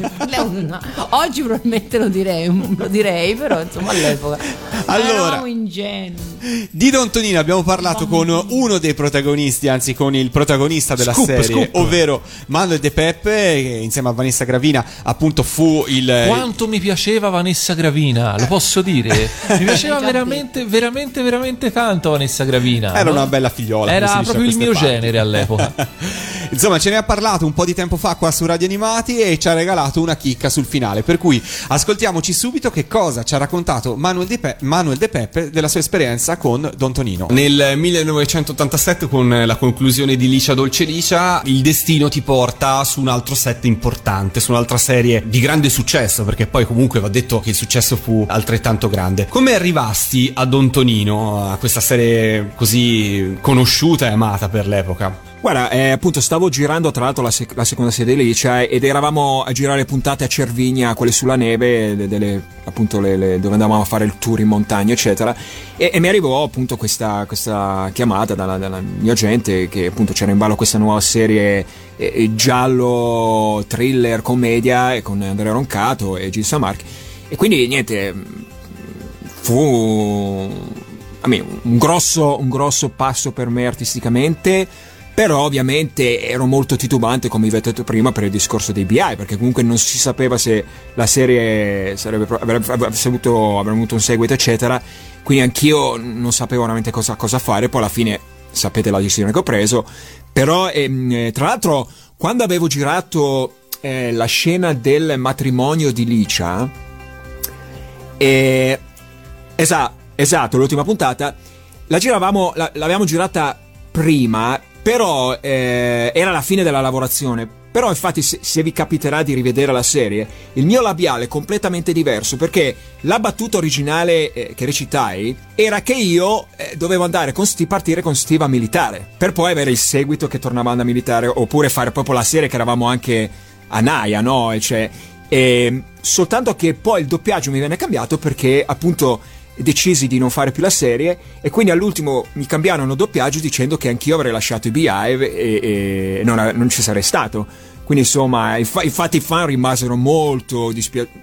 Speaker 3: attimo.
Speaker 4: Oggi probabilmente lo direi, lo direi, però insomma all'epoca.
Speaker 2: Allora.
Speaker 4: Eravamo ingenui.
Speaker 2: Di Don Tonino abbiamo parlato con uno dei protagonisti, anzi con il protagonista della
Speaker 3: Scoop,
Speaker 2: serie,
Speaker 3: scoop.
Speaker 2: ovvero Manuel De Peppe, che insieme a Vanessa Gravina appunto fu il...
Speaker 3: Quanto mi piaceva Vanessa Gravina, lo posso dire? Mi piaceva veramente, veramente, veramente tanto Vanessa Gravina.
Speaker 2: Era
Speaker 3: no?
Speaker 2: una bella figliola.
Speaker 3: Era proprio il mio
Speaker 2: parti.
Speaker 3: genere all'epoca.
Speaker 2: Insomma, ce ne ha parlato un po' di tempo fa qua su Radio Animati e ci ha regalato una chicca sul finale. Per cui ascoltiamoci subito che cosa ci ha raccontato Manuel De, Pe- Manuel De Peppe della sua esperienza con Don Tonino.
Speaker 11: Nel 1987, con la conclusione di Licia Dolce Licia, il destino ti porta su un altro set importante, su un'altra serie di grande successo, perché poi comunque va detto che il successo fu altrettanto grande. Come arrivasti a Don Tonino, a questa serie così conosciuta e amata per l'epoca?
Speaker 12: Guarda, eh, appunto stavo girando tra l'altro la, sec- la seconda serie di Licia ed eravamo a girare puntate a Cervigna, quelle sulla neve, de- delle- appunto le- le- dove andavamo a fare il tour in montagna, eccetera. E, e mi arrivò appunto questa, questa chiamata dalla, dalla mia gente che appunto c'era in ballo questa nuova serie eh, eh, giallo, thriller, commedia e con Andrea Roncato e Gil Samarchi. E quindi niente, fu un, grosso, un grosso passo per me artisticamente. Però ovviamente ero molto titubante, come vi ho detto prima, per il discorso dei BI, perché comunque non si sapeva se la serie sarebbe, avrebbe, avuto, avrebbe avuto un seguito, eccetera. Quindi anch'io non sapevo veramente cosa, cosa fare. Poi alla fine sapete la decisione che ho preso. Però, ehm, eh, tra l'altro, quando avevo girato eh, la scena del matrimonio di Licia, e esatto, esatto, l'ultima puntata. La giravamo, la- l'avevamo girata prima, però eh, era la fine della lavorazione. Però infatti se, se vi capiterà di rivedere la serie, il mio labiale è completamente diverso perché la battuta originale eh, che recitai era che io eh, dovevo andare con partire con Steve a militare, per poi avere il seguito che tornavamo a militare, oppure fare proprio la serie che eravamo anche a Naia, no? E cioè, e soltanto che poi il doppiaggio mi venne cambiato perché appunto decisi di non fare più la serie e quindi all'ultimo mi cambiarono doppiaggio dicendo che anch'io avrei lasciato i Beehive e, e non, non ci sarei stato. Quindi insomma, infa- infatti i fan rimasero molto dispiaciuti.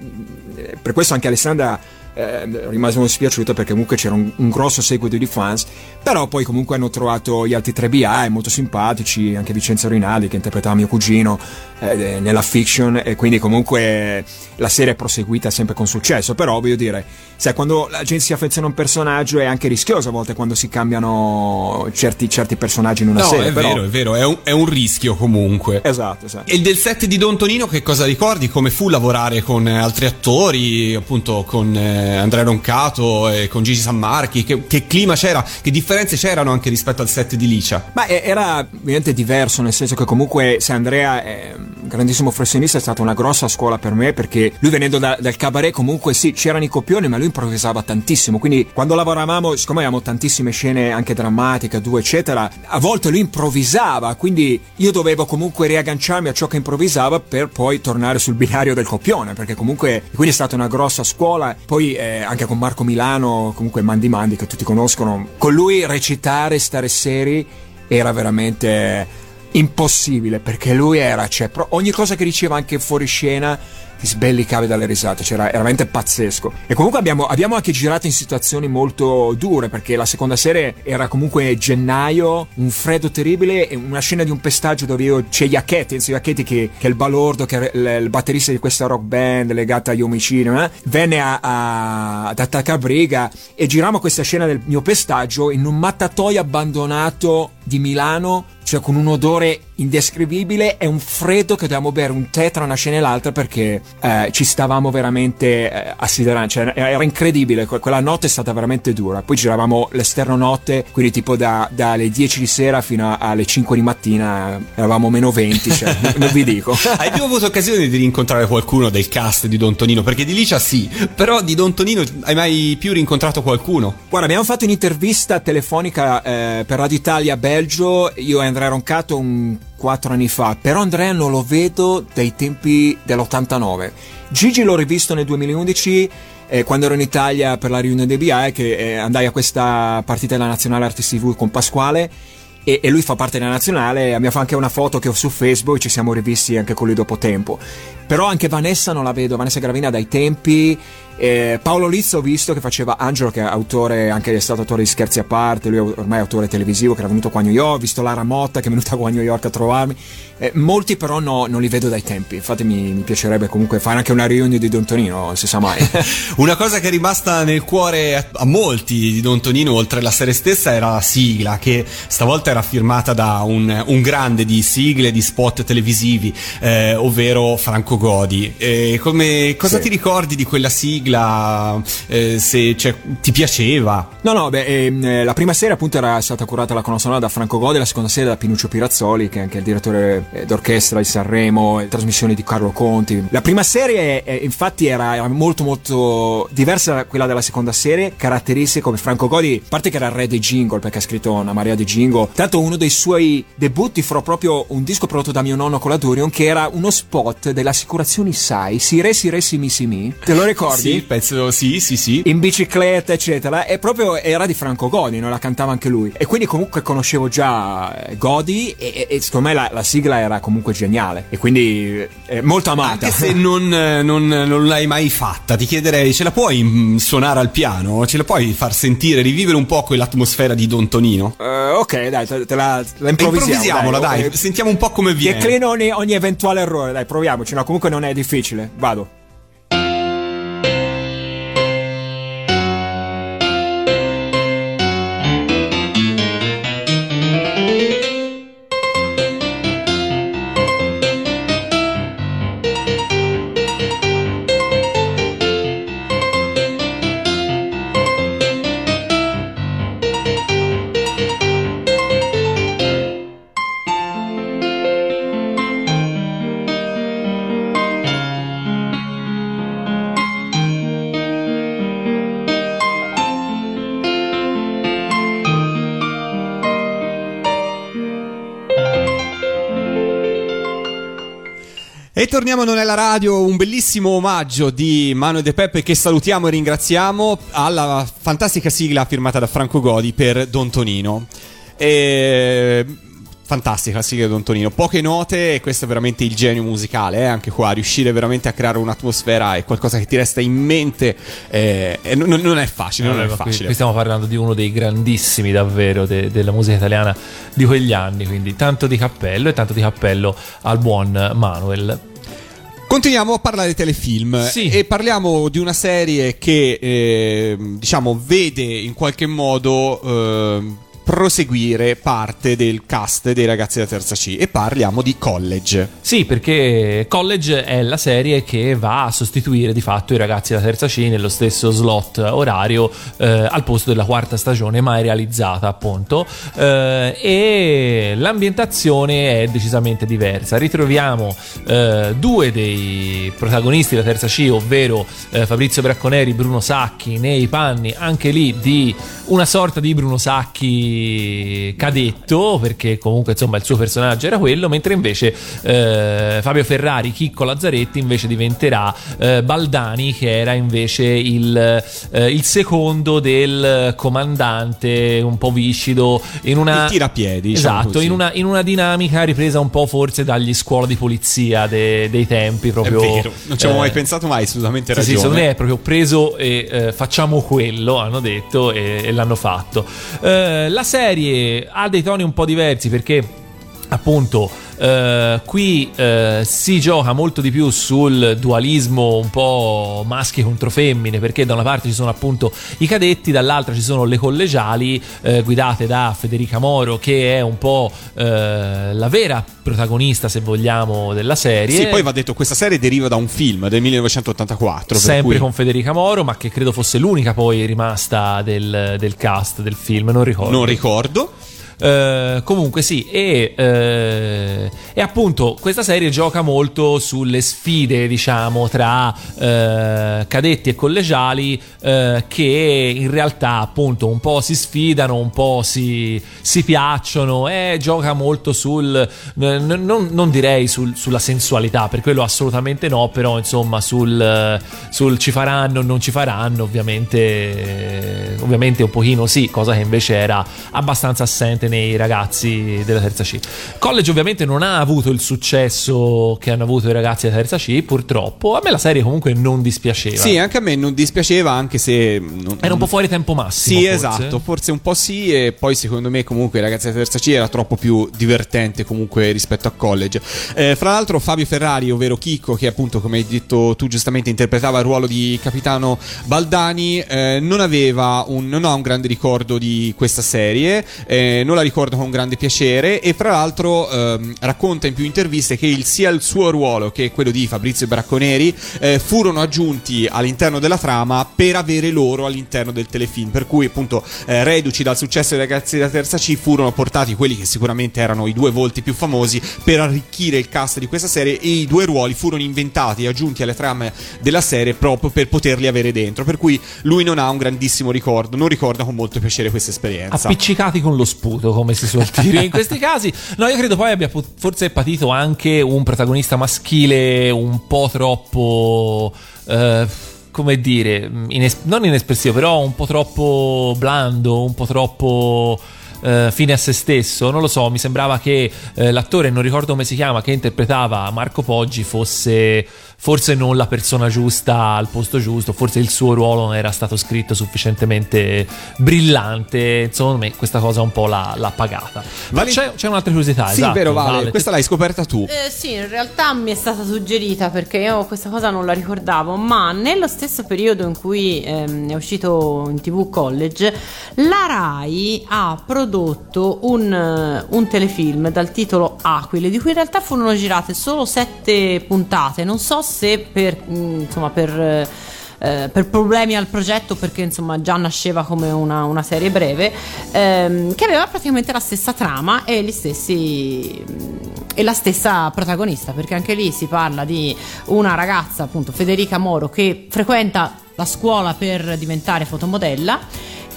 Speaker 12: Per questo anche Alessandra eh, rimase molto dispiaciuta perché comunque c'era un, un grosso seguito di fans. Però poi comunque hanno trovato gli altri tre BI molto simpatici, anche Vincenzo Rinaldi che interpretava mio cugino eh, nella fiction e quindi comunque la serie è proseguita sempre con successo. Però voglio dire, sai, quando la gente si affeziona a un personaggio è anche rischioso a volte quando si cambiano certi, certi personaggi in una
Speaker 11: no,
Speaker 12: serie.
Speaker 11: è
Speaker 12: però...
Speaker 11: vero, è vero, è un, è un rischio comunque.
Speaker 12: Esatto, esatto.
Speaker 11: E del set di Don Tonino che cosa ricordi? Come fu lavorare con eh, altri attori, appunto con eh, Andrea Roncato e con Gigi Sammarchi? Che, che clima c'era? Che differenze c'erano anche rispetto al set di Licia?
Speaker 12: Ma era ovviamente diverso, nel senso che comunque se Andrea è un grandissimo professionista è stata una grossa scuola per me perché lui venendo da- dal cabaret comunque sì c'erano i copioni ma lui improvvisava tantissimo quindi quando lavoravamo siccome avevamo tantissime scene anche drammatiche due eccetera a volte lui improvvisava quindi io dovevo comunque riagganciarmi a ciò che improvvisava per poi tornare sul binario del copione perché comunque quindi è stata una grossa scuola poi eh, anche con Marco Milano comunque Mandi Mandi che tutti conoscono con lui recitare stare seri era veramente impossibile perché lui era cioè, ogni cosa che diceva anche fuori scena ti sbellicavi dalle risate c'era era veramente pazzesco. E comunque abbiamo, abbiamo anche girato in situazioni molto dure perché la seconda serie era comunque gennaio un freddo terribile e una scena di un pestaggio dove io c'è Iacchetti Enzo Iacchetti che, che è il balordo che è il, batterista di questa rock band legata agli omicidi eh, venne a, a, ad attaccare Briga e girammo questa scena del mio pestaggio in un mattatoio abbandonato di Milano cioè con un odore indescrivibile e un freddo che dovevamo bere un tè tra una scena e l'altra perché eh, ci stavamo veramente eh, assiderando, cioè era incredibile, Que- quella notte è stata veramente dura, poi giravamo l'esterno notte, quindi tipo da- dalle 10 di sera fino alle 5 di mattina, eravamo meno 20, cioè, non vi dico.
Speaker 11: Hai più avuto occasione di rincontrare qualcuno del cast di Don Tonino? Perché di Licia sì, però di Don Tonino hai mai più rincontrato qualcuno?
Speaker 12: Guarda, abbiamo fatto un'intervista telefonica eh, per Radio Italia Belgio, io e Andrea Roncato un quattro anni fa, però Andrea non lo vedo dai tempi dell'89. Gigi l'ho rivisto nel 2011 eh, quando ero in Italia per la riunione dei BI che eh, andai a questa partita della Nazionale Artisti TV con Pasquale e, e lui fa parte della nazionale. Abbiamo fatto anche una foto che ho su Facebook, ci siamo rivisti anche con lui dopo tempo. Però anche Vanessa non la vedo, Vanessa Gravina dai tempi. Eh, Paolo Lizzo ho visto che faceva Angelo, che è autore, anche è stato autore di Scherzi a parte, lui è ormai autore televisivo che era venuto qua a New York, ho visto Lara Motta che è venuta qua a New York a trovarmi. Eh, molti però no, non li vedo dai tempi, infatti mi, mi piacerebbe comunque fare anche una riunione di Don Tonino, si sa mai.
Speaker 11: Una cosa che è rimasta nel cuore a, a molti di Don Tonino, oltre alla serie stessa, era la sigla, che stavolta era firmata da un, un grande di sigle, di spot televisivi, eh, ovvero Franco Godi. Eh, come, cosa
Speaker 12: Sì.
Speaker 11: ti ricordi di quella sigla? Eh, se cioè, ti piaceva?
Speaker 12: No, no, beh, ehm, eh, la prima serie appunto era stata curata la colonna da Franco Godi, la seconda serie da Pinuccio Pirazzoli, che è anche il direttore eh, d'orchestra di Sanremo, e trasmissioni di Carlo Conti. La prima serie eh, infatti era, era molto molto diversa da quella della seconda serie, caratteristiche come Franco Godi, a parte che era il re dei jingle perché ha scritto una marea di jingle, tanto uno dei suoi debutti fu proprio un disco prodotto da mio nonno con la Durion che era uno spot delle assicurazioni SAI, Sire Sire Simi Simi, te lo ricordi?
Speaker 11: Sì, penso sì, sì, sì.
Speaker 12: in bicicletta, eccetera. E proprio era di Franco Godi, non la cantava anche lui. E quindi comunque conoscevo già eh, Godi e, e- secondo me la, la sigla era comunque geniale. E quindi eh, molto amata.
Speaker 11: Anche se non, eh, non- non l'hai mai fatta, ti chiederei, ce la puoi mm, suonare al piano? Ce la puoi far sentire, rivivere un po' quell'atmosfera di Don Tonino?
Speaker 12: Eh, ok, dai, te, te la, la improvvisiamo.
Speaker 11: Improvvisiamola, dai,
Speaker 12: ok.
Speaker 11: sentiamo un po' come viene.
Speaker 12: Declino ogni, ogni eventuale errore, dai, proviamoci. No, comunque non è difficile. Vado.
Speaker 2: E torniamo a Non è la radio, un bellissimo omaggio di Mano De Peppe che salutiamo e ringraziamo alla fantastica sigla firmata da Franco Godi per Don Tonino. E... Fantastica la sigla di Don Tonino, poche note e questo è veramente il genio musicale, eh? anche qua, riuscire veramente a creare un'atmosfera è qualcosa che ti resta in mente eh, e non, non è facile, non
Speaker 3: Vabbè,
Speaker 2: è
Speaker 3: ma qui-
Speaker 2: facile.
Speaker 3: Qui, stiamo parlando di uno dei grandissimi davvero de- della musica italiana di quegli anni, quindi tanto di cappello e tanto di cappello al buon Manuel.
Speaker 2: Continuiamo a parlare di telefilm
Speaker 3: Sì.
Speaker 2: e parliamo di una serie che eh, diciamo vede in qualche modo eh, proseguire parte del cast dei ragazzi della terza C e parliamo di College.
Speaker 3: Sì, perché College è la serie che va a sostituire di fatto i ragazzi della terza C nello stesso slot orario eh, al posto della quarta stagione mai realizzata appunto Eh, e l'ambientazione è decisamente diversa. Ritroviamo eh, due dei protagonisti della terza C, ovvero eh, Fabrizio Bracconeri, Bruno Sacchi, nei panni anche lì di una sorta di Bruno Sacchi cadetto, perché comunque insomma il suo personaggio era quello, mentre invece eh, Fabio Ferrari, Chicco Lazzaretti invece diventerà eh, Baldani, che era invece il, eh, il secondo del comandante, un po' viscido, in una...
Speaker 2: Il tirapiedi, diciamo
Speaker 3: Esatto, in una, in una dinamica ripresa un po' forse dagli scuola di polizia de- dei tempi,
Speaker 2: È
Speaker 3: proprio...
Speaker 2: vero, non ci avevo
Speaker 3: eh,
Speaker 2: mai pensato mai, assolutamente
Speaker 3: sì, sì,
Speaker 2: ragione.
Speaker 3: secondo me è proprio preso e eh, facciamo quello, hanno detto e, e l'hanno fatto. Eh, la serie ha dei toni un po' diversi perché appunto eh, qui eh, si gioca molto di più sul dualismo un po' maschi contro femmine perché da una parte ci sono appunto i cadetti dall'altra ci sono le collegiali eh, guidate da Federica Moro che è un po' eh, la vera protagonista se vogliamo della serie
Speaker 2: Sì, poi va detto, questa serie deriva da un film del 1984. per
Speaker 3: sempre
Speaker 2: cui-
Speaker 3: con Federica Moro, ma che credo fosse l'unica poi rimasta del, del cast del film, non ricordo.
Speaker 2: Non ricordo.
Speaker 3: Eh, comunque sì, e, eh, e appunto questa serie gioca molto sulle sfide, diciamo, tra eh, cadetti e collegiali eh, che in realtà appunto un po' si sfidano, un po' si, si piacciono e gioca molto sul, n- non, non direi sul- sulla sensualità, per quello assolutamente no, però insomma sul, sul ci faranno o non ci faranno, ovviamente, ovviamente un pochino sì, cosa che invece era abbastanza assente nei ragazzi della terza C. College ovviamente non ha avuto il successo che hanno avuto i ragazzi della terza C, purtroppo. A me la serie comunque non dispiaceva.
Speaker 2: Sì, anche a me non dispiaceva, anche se. non-
Speaker 3: Era un po' fuori tempo massimo.
Speaker 2: Sì,
Speaker 3: forse.
Speaker 2: esatto, forse un po' sì e poi secondo me comunque ragazzi della terza C era troppo più divertente comunque rispetto a college. Eh, fra l'altro Fabio Ferrari, ovvero Chicco, che appunto come hai detto tu giustamente interpretava il ruolo di capitano Baldani, eh, non aveva un, non ha un grande ricordo di questa serie, eh, non la ricorda con grande piacere e fra l'altro ehm, racconta in più interviste che il- sia il suo ruolo che quello di Fabrizio Bracconeri eh, furono aggiunti all'interno della trama per avere loro all'interno del telefilm. Per cui, appunto, eh, reduci dal successo dei ragazzi della terza C, furono portati quelli che sicuramente erano i due volti più famosi per arricchire il cast di questa serie. E i due ruoli furono inventati e aggiunti alle trame della serie proprio per poterli avere dentro. Per cui lui non ha un grandissimo ricordo, non ricorda con molto piacere questa esperienza.
Speaker 3: Appiccicati con lo sputo, come si suol dire in questi casi. No, io credo poi abbia forse patito anche un protagonista maschile un po' troppo. eh, come dire, ines- non inespressivo, però un po' troppo blando, un po' troppo. eh, fine a se stesso, non lo so. Mi sembrava che eh, l'attore, non ricordo come si chiama, che interpretava Marco Poggi fosse forse non la persona giusta al posto giusto, forse il suo ruolo non era stato scritto sufficientemente brillante. Insomma, me questa cosa un po' l'ha, l'ha pagata. Ma
Speaker 2: Vale-
Speaker 3: c'è, c'è un'altra curiosità.
Speaker 2: Sì,
Speaker 3: esatto,
Speaker 2: vero, Vale,
Speaker 3: Vale,
Speaker 2: questa l'hai scoperta tu.
Speaker 4: Eh, sì, in realtà mi è stata suggerita perché io questa cosa non la ricordavo, ma nello stesso periodo in cui ehm, è uscito in tv College, la RAI ha prodotto un, un telefilm dal titolo Aquile, di cui in realtà furono girate solo sette puntate. Non so se per, mm, insomma, per eh, eh, per problemi al progetto perché insomma già nasceva come una, una serie breve ehm, che aveva praticamente la stessa trama e stessi e la stessa protagonista perché anche lì si parla di una ragazza appunto Federica Moro che frequenta la scuola per diventare fotomodella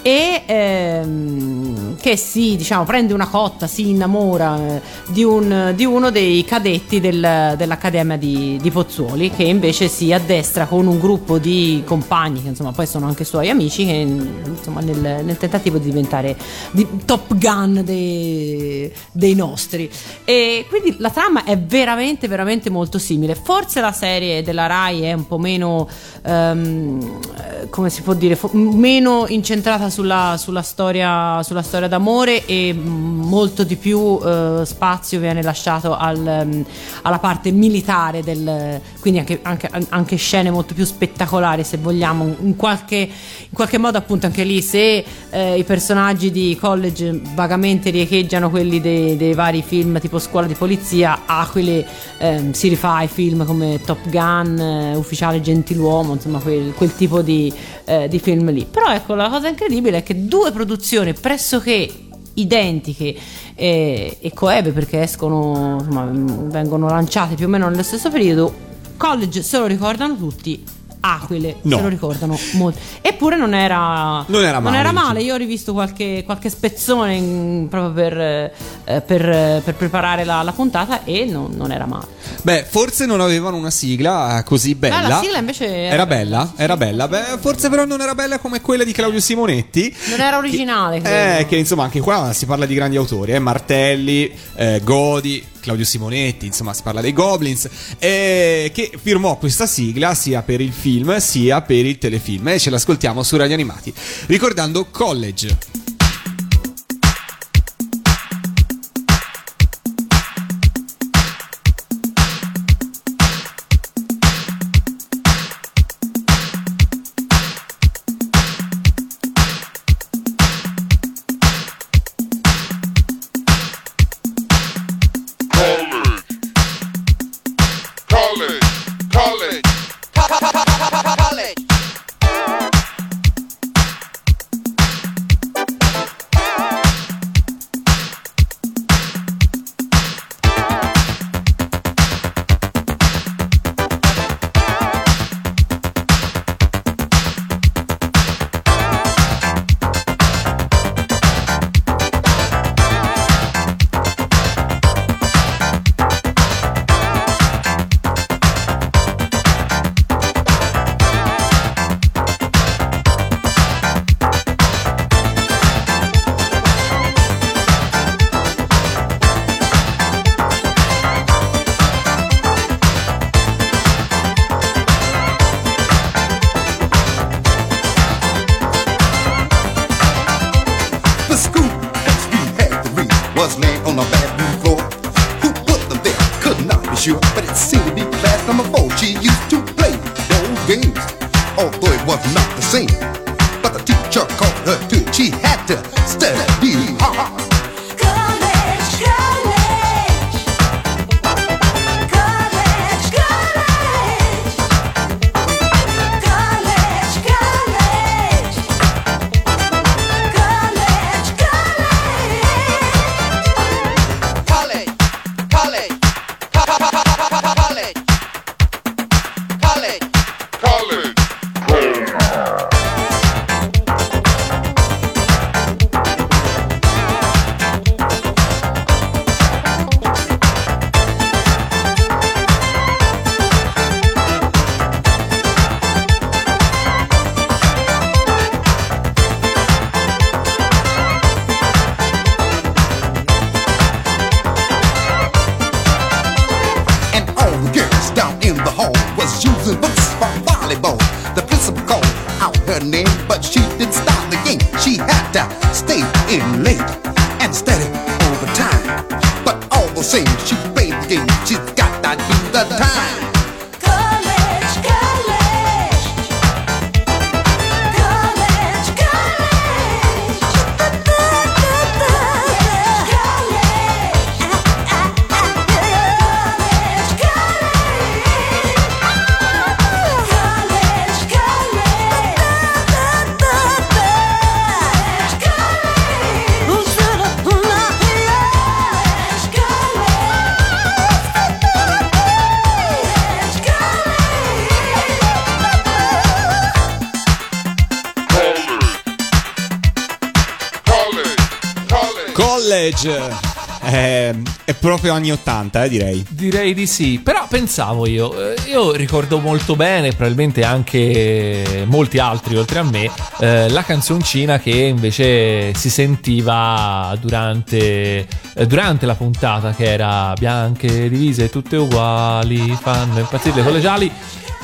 Speaker 4: e ehm, che si diciamo prende una cotta si innamora eh, di, un- di uno dei cadetti del- dell'accademia di, di Pozzuoli che invece si addestra con un gruppo di compagni che insomma poi sono anche suoi amici che insomma nel, nel tentativo di diventare di top gun dei, dei nostri. E quindi la trama è veramente veramente molto simile. Forse la serie della Rai è un po' meno ehm, eh, come si può dire fo- meno incentrata sulla, sulla storia sulla storia d'amore e mm, molto di più eh, spazio viene lasciato al, ehm, alla parte militare del quindi anche, anche- anche scene molto più spettacolari se vogliamo. In qualche, in qualche modo appunto anche lì se eh, i personaggi di college vagamente riecheggiano quelli dei, dei vari film tipo scuola di polizia Aquile ehm, si rifà ai film come Top Gun eh, Ufficiale Gentiluomo insomma quel, quel tipo di, eh, di film lì. Però ecco la cosa incredibile è che due produzioni pressoché identiche eh, e coebe perché escono insomma, vengono lanciate più o meno nello stesso periodo college se lo ricordano tutti Aquile
Speaker 2: No.
Speaker 4: se lo ricordano molto eppure non era
Speaker 2: Non era male,
Speaker 4: non
Speaker 2: diciamo.
Speaker 4: io ho rivisto qualche, qualche spezzone in- proprio per, eh, per, eh, per preparare la, la puntata e non, non era male
Speaker 2: Beh, forse non avevano una sigla eh, così bella.
Speaker 4: Ah, la sigla invece era
Speaker 2: Era bella, era bella. Beh, forse però non era bella come quella di Claudio Simonetti.
Speaker 4: non era originale credo.
Speaker 2: Eh, che insomma anche qua si parla di grandi autori, eh, Martelli, eh, Godi, Claudio Simonetti, insomma si parla dei Goblins, eh, che firmò questa sigla sia per il film sia per il telefilm e ce l'ascoltiamo su Radio Animati, ricordando College. Proprio anni 80, eh, direi.
Speaker 3: Direi di sì, però pensavo io, eh, io ricordo molto bene, probabilmente anche molti altri oltre a me, eh, la canzoncina che invece si sentiva durante, eh, durante la puntata che era bianche divise tutte uguali, fanno impazzire le collegiali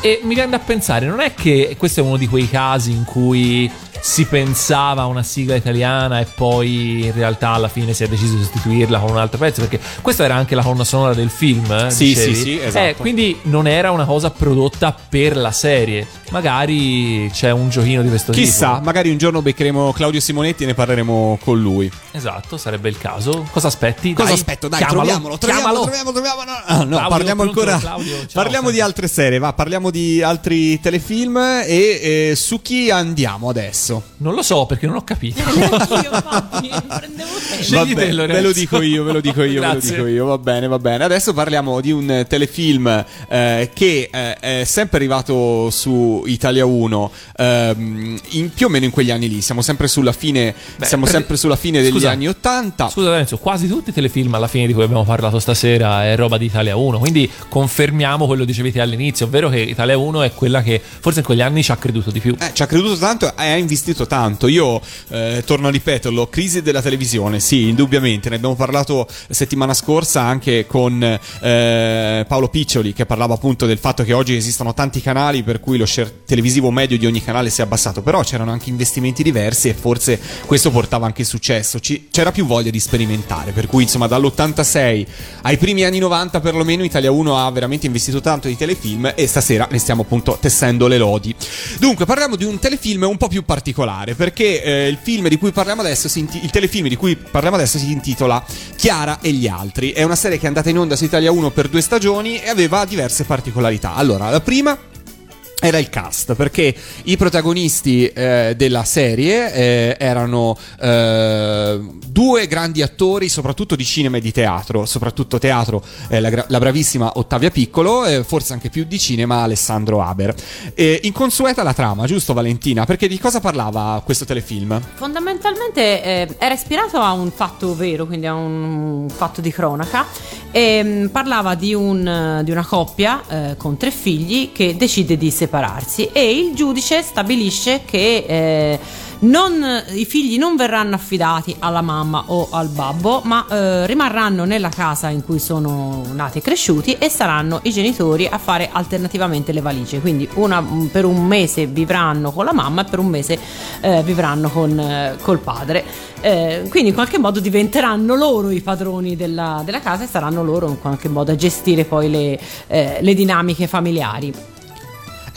Speaker 3: e mi viene da pensare, non è che questo è uno di quei casi in cui si pensava a una sigla italiana e poi in realtà alla fine si è deciso di sostituirla con un altro pezzo perché questa era anche la colonna sonora del film eh,
Speaker 2: Sì,
Speaker 3: dicevi?
Speaker 2: sì, sì, esatto.
Speaker 3: Eh, quindi non era una cosa prodotta per la serie magari c'è un giochino di questo
Speaker 2: Chissà,
Speaker 3: tipo
Speaker 2: magari un giorno beccheremo Claudio Simonetti e ne parleremo con lui.
Speaker 3: esatto sarebbe il caso cosa aspetti?
Speaker 2: Cosa
Speaker 3: Dai,
Speaker 2: aspetto? Dai,
Speaker 3: chiamalo,
Speaker 2: troviamolo, troviamolo,
Speaker 3: chiamalo.
Speaker 2: troviamo, troviamo. No, no,
Speaker 3: Claudio,
Speaker 2: parliamo
Speaker 3: pronto,
Speaker 2: ancora.
Speaker 3: Claudio? Ciao,
Speaker 2: parliamo di altre serie, va, parliamo di altri telefilm e eh, su chi andiamo adesso?
Speaker 3: Non lo so perché non ho capito
Speaker 2: Vabbè,
Speaker 3: te,
Speaker 2: ve lo dico io, ve lo dico io, ve lo
Speaker 3: Grazie.
Speaker 2: dico io. Va bene, va bene. Adesso parliamo di un telefilm eh, che eh, è sempre arrivato su Italia 1, ehm, in- più o meno in quegli anni lì. Siamo sempre sulla fine, siamo
Speaker 3: per-
Speaker 2: sempre sulla fine degli
Speaker 3: Scusa.
Speaker 2: anni 80.
Speaker 3: Scusa Lorenzo, quasi tutti i telefilm alla fine di cui abbiamo parlato stasera è roba di Italia 1, quindi confermiamo quello che dicevi all'inizio, ovvero che Italia 1 è quella che forse in quegli anni ci ha creduto di più.
Speaker 2: Eh, ci ha creduto tanto e ha investito tanto. Io eh, torno a ripeterlo: crisi della televisione, sì, indubbiamente. Ne abbiamo parlato settimana scorsa anche con eh, Paolo Piccioli, che parlava appunto del fatto che oggi esistono tanti canali, per cui lo share televisivo medio di ogni canale si è abbassato. Però c'erano anche investimenti diversi e forse questo portava anche successo. Ci- c'era più voglia di sperimentare. Per cui, insomma, dall'86 ai primi anni 90, perlomeno, Italia 1 ha veramente investito tanto di telefilm e stasera ne stiamo appunto tessendo le lodi. Dunque, parliamo di un telefilm un po' più particolare, perché eh, il film di cui parliamo adesso inti- il telefilm di cui parliamo adesso si intitola Chiara e gli altri. È una serie che è andata in onda su Italia 1 per due stagioni e aveva diverse particolarità. Allora, la prima era il cast perché i protagonisti eh, della serie eh, erano eh, due grandi attori soprattutto di cinema e di teatro soprattutto teatro eh, la, la bravissima Ottavia Piccolo e forse anche più di cinema Alessandro Haber. Eh, inconsueta la trama giusto Valentina? Perché di cosa parlava questo telefilm?
Speaker 4: Fondamentalmente eh, era ispirato a un fatto vero, quindi a un fatto di cronaca, e mh, parlava di, un, di una coppia eh, con tre figli che decide di separarsi e il giudice stabilisce che eh, non- i figli non verranno affidati alla mamma o al babbo, ma eh, rimarranno nella casa in cui sono nati e cresciuti e saranno i genitori a fare alternativamente le valigie. Quindi una- per un mese vivranno con la mamma e per un mese eh, vivranno con, eh, col padre. Eh, quindi in qualche modo diventeranno loro i padroni della, della casa e saranno loro in qualche modo a gestire poi le, eh, le dinamiche familiari.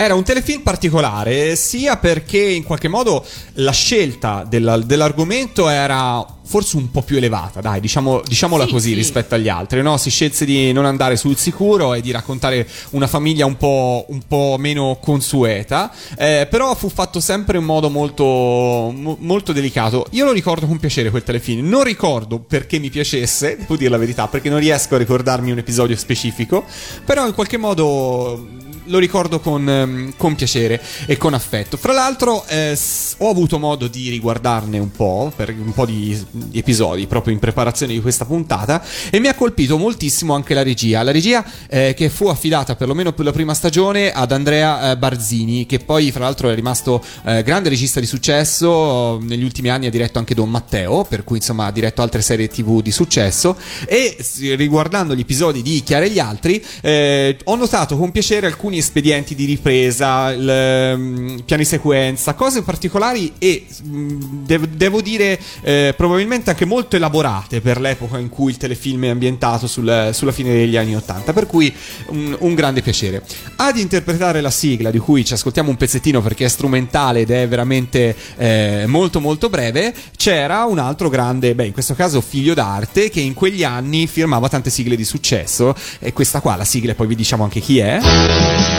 Speaker 2: Era un telefilm particolare, sia perché in qualche modo la scelta della- dell'argomento era forse un po' più elevata, dai, diciamo, diciamola
Speaker 4: Sì,
Speaker 2: così
Speaker 4: sì.
Speaker 2: rispetto agli altri, no? Si scelse di non andare sul sicuro e di raccontare una famiglia un po', un po' meno consueta, eh, però fu fatto sempre in modo molto, mo- molto delicato. Io lo ricordo con piacere quel telefilm, non ricordo perché mi piacesse, devo dire la verità, perché non riesco a ricordarmi un episodio specifico, però in qualche modo lo ricordo con, ehm, con piacere e con affetto. Fra l'altro, eh, ho avuto modo di riguardarne un po', per un po' di, di episodi proprio in preparazione di questa puntata, e mi ha colpito moltissimo anche la regia. La regia eh, che fu affidata perlomeno per la prima stagione ad Andrea eh, Barzini, che poi, fra l'altro, è rimasto eh, grande regista di successo. Negli ultimi anni ha diretto anche Don Matteo, per cui insomma ha diretto altre serie TV di successo. E riguardando gli episodi di Chiara e gli altri, eh, ho notato con piacere alcuni espedienti di ripresa, il, ehm, piani sequenza, cose particolari e mh, dev- devo dire eh, probabilmente anche molto elaborate per l'epoca in cui il telefilm è ambientato sul- sulla fine degli anni Ottanta, per cui un, un grande piacere. Ad interpretare la sigla, di cui ci ascoltiamo un pezzettino perché è strumentale ed è veramente eh, molto molto breve, c'era un altro grande, beh in questo caso figlio d'arte, che in quegli anni firmava tante sigle di successo e questa qua la sigla e poi vi diciamo anche chi è.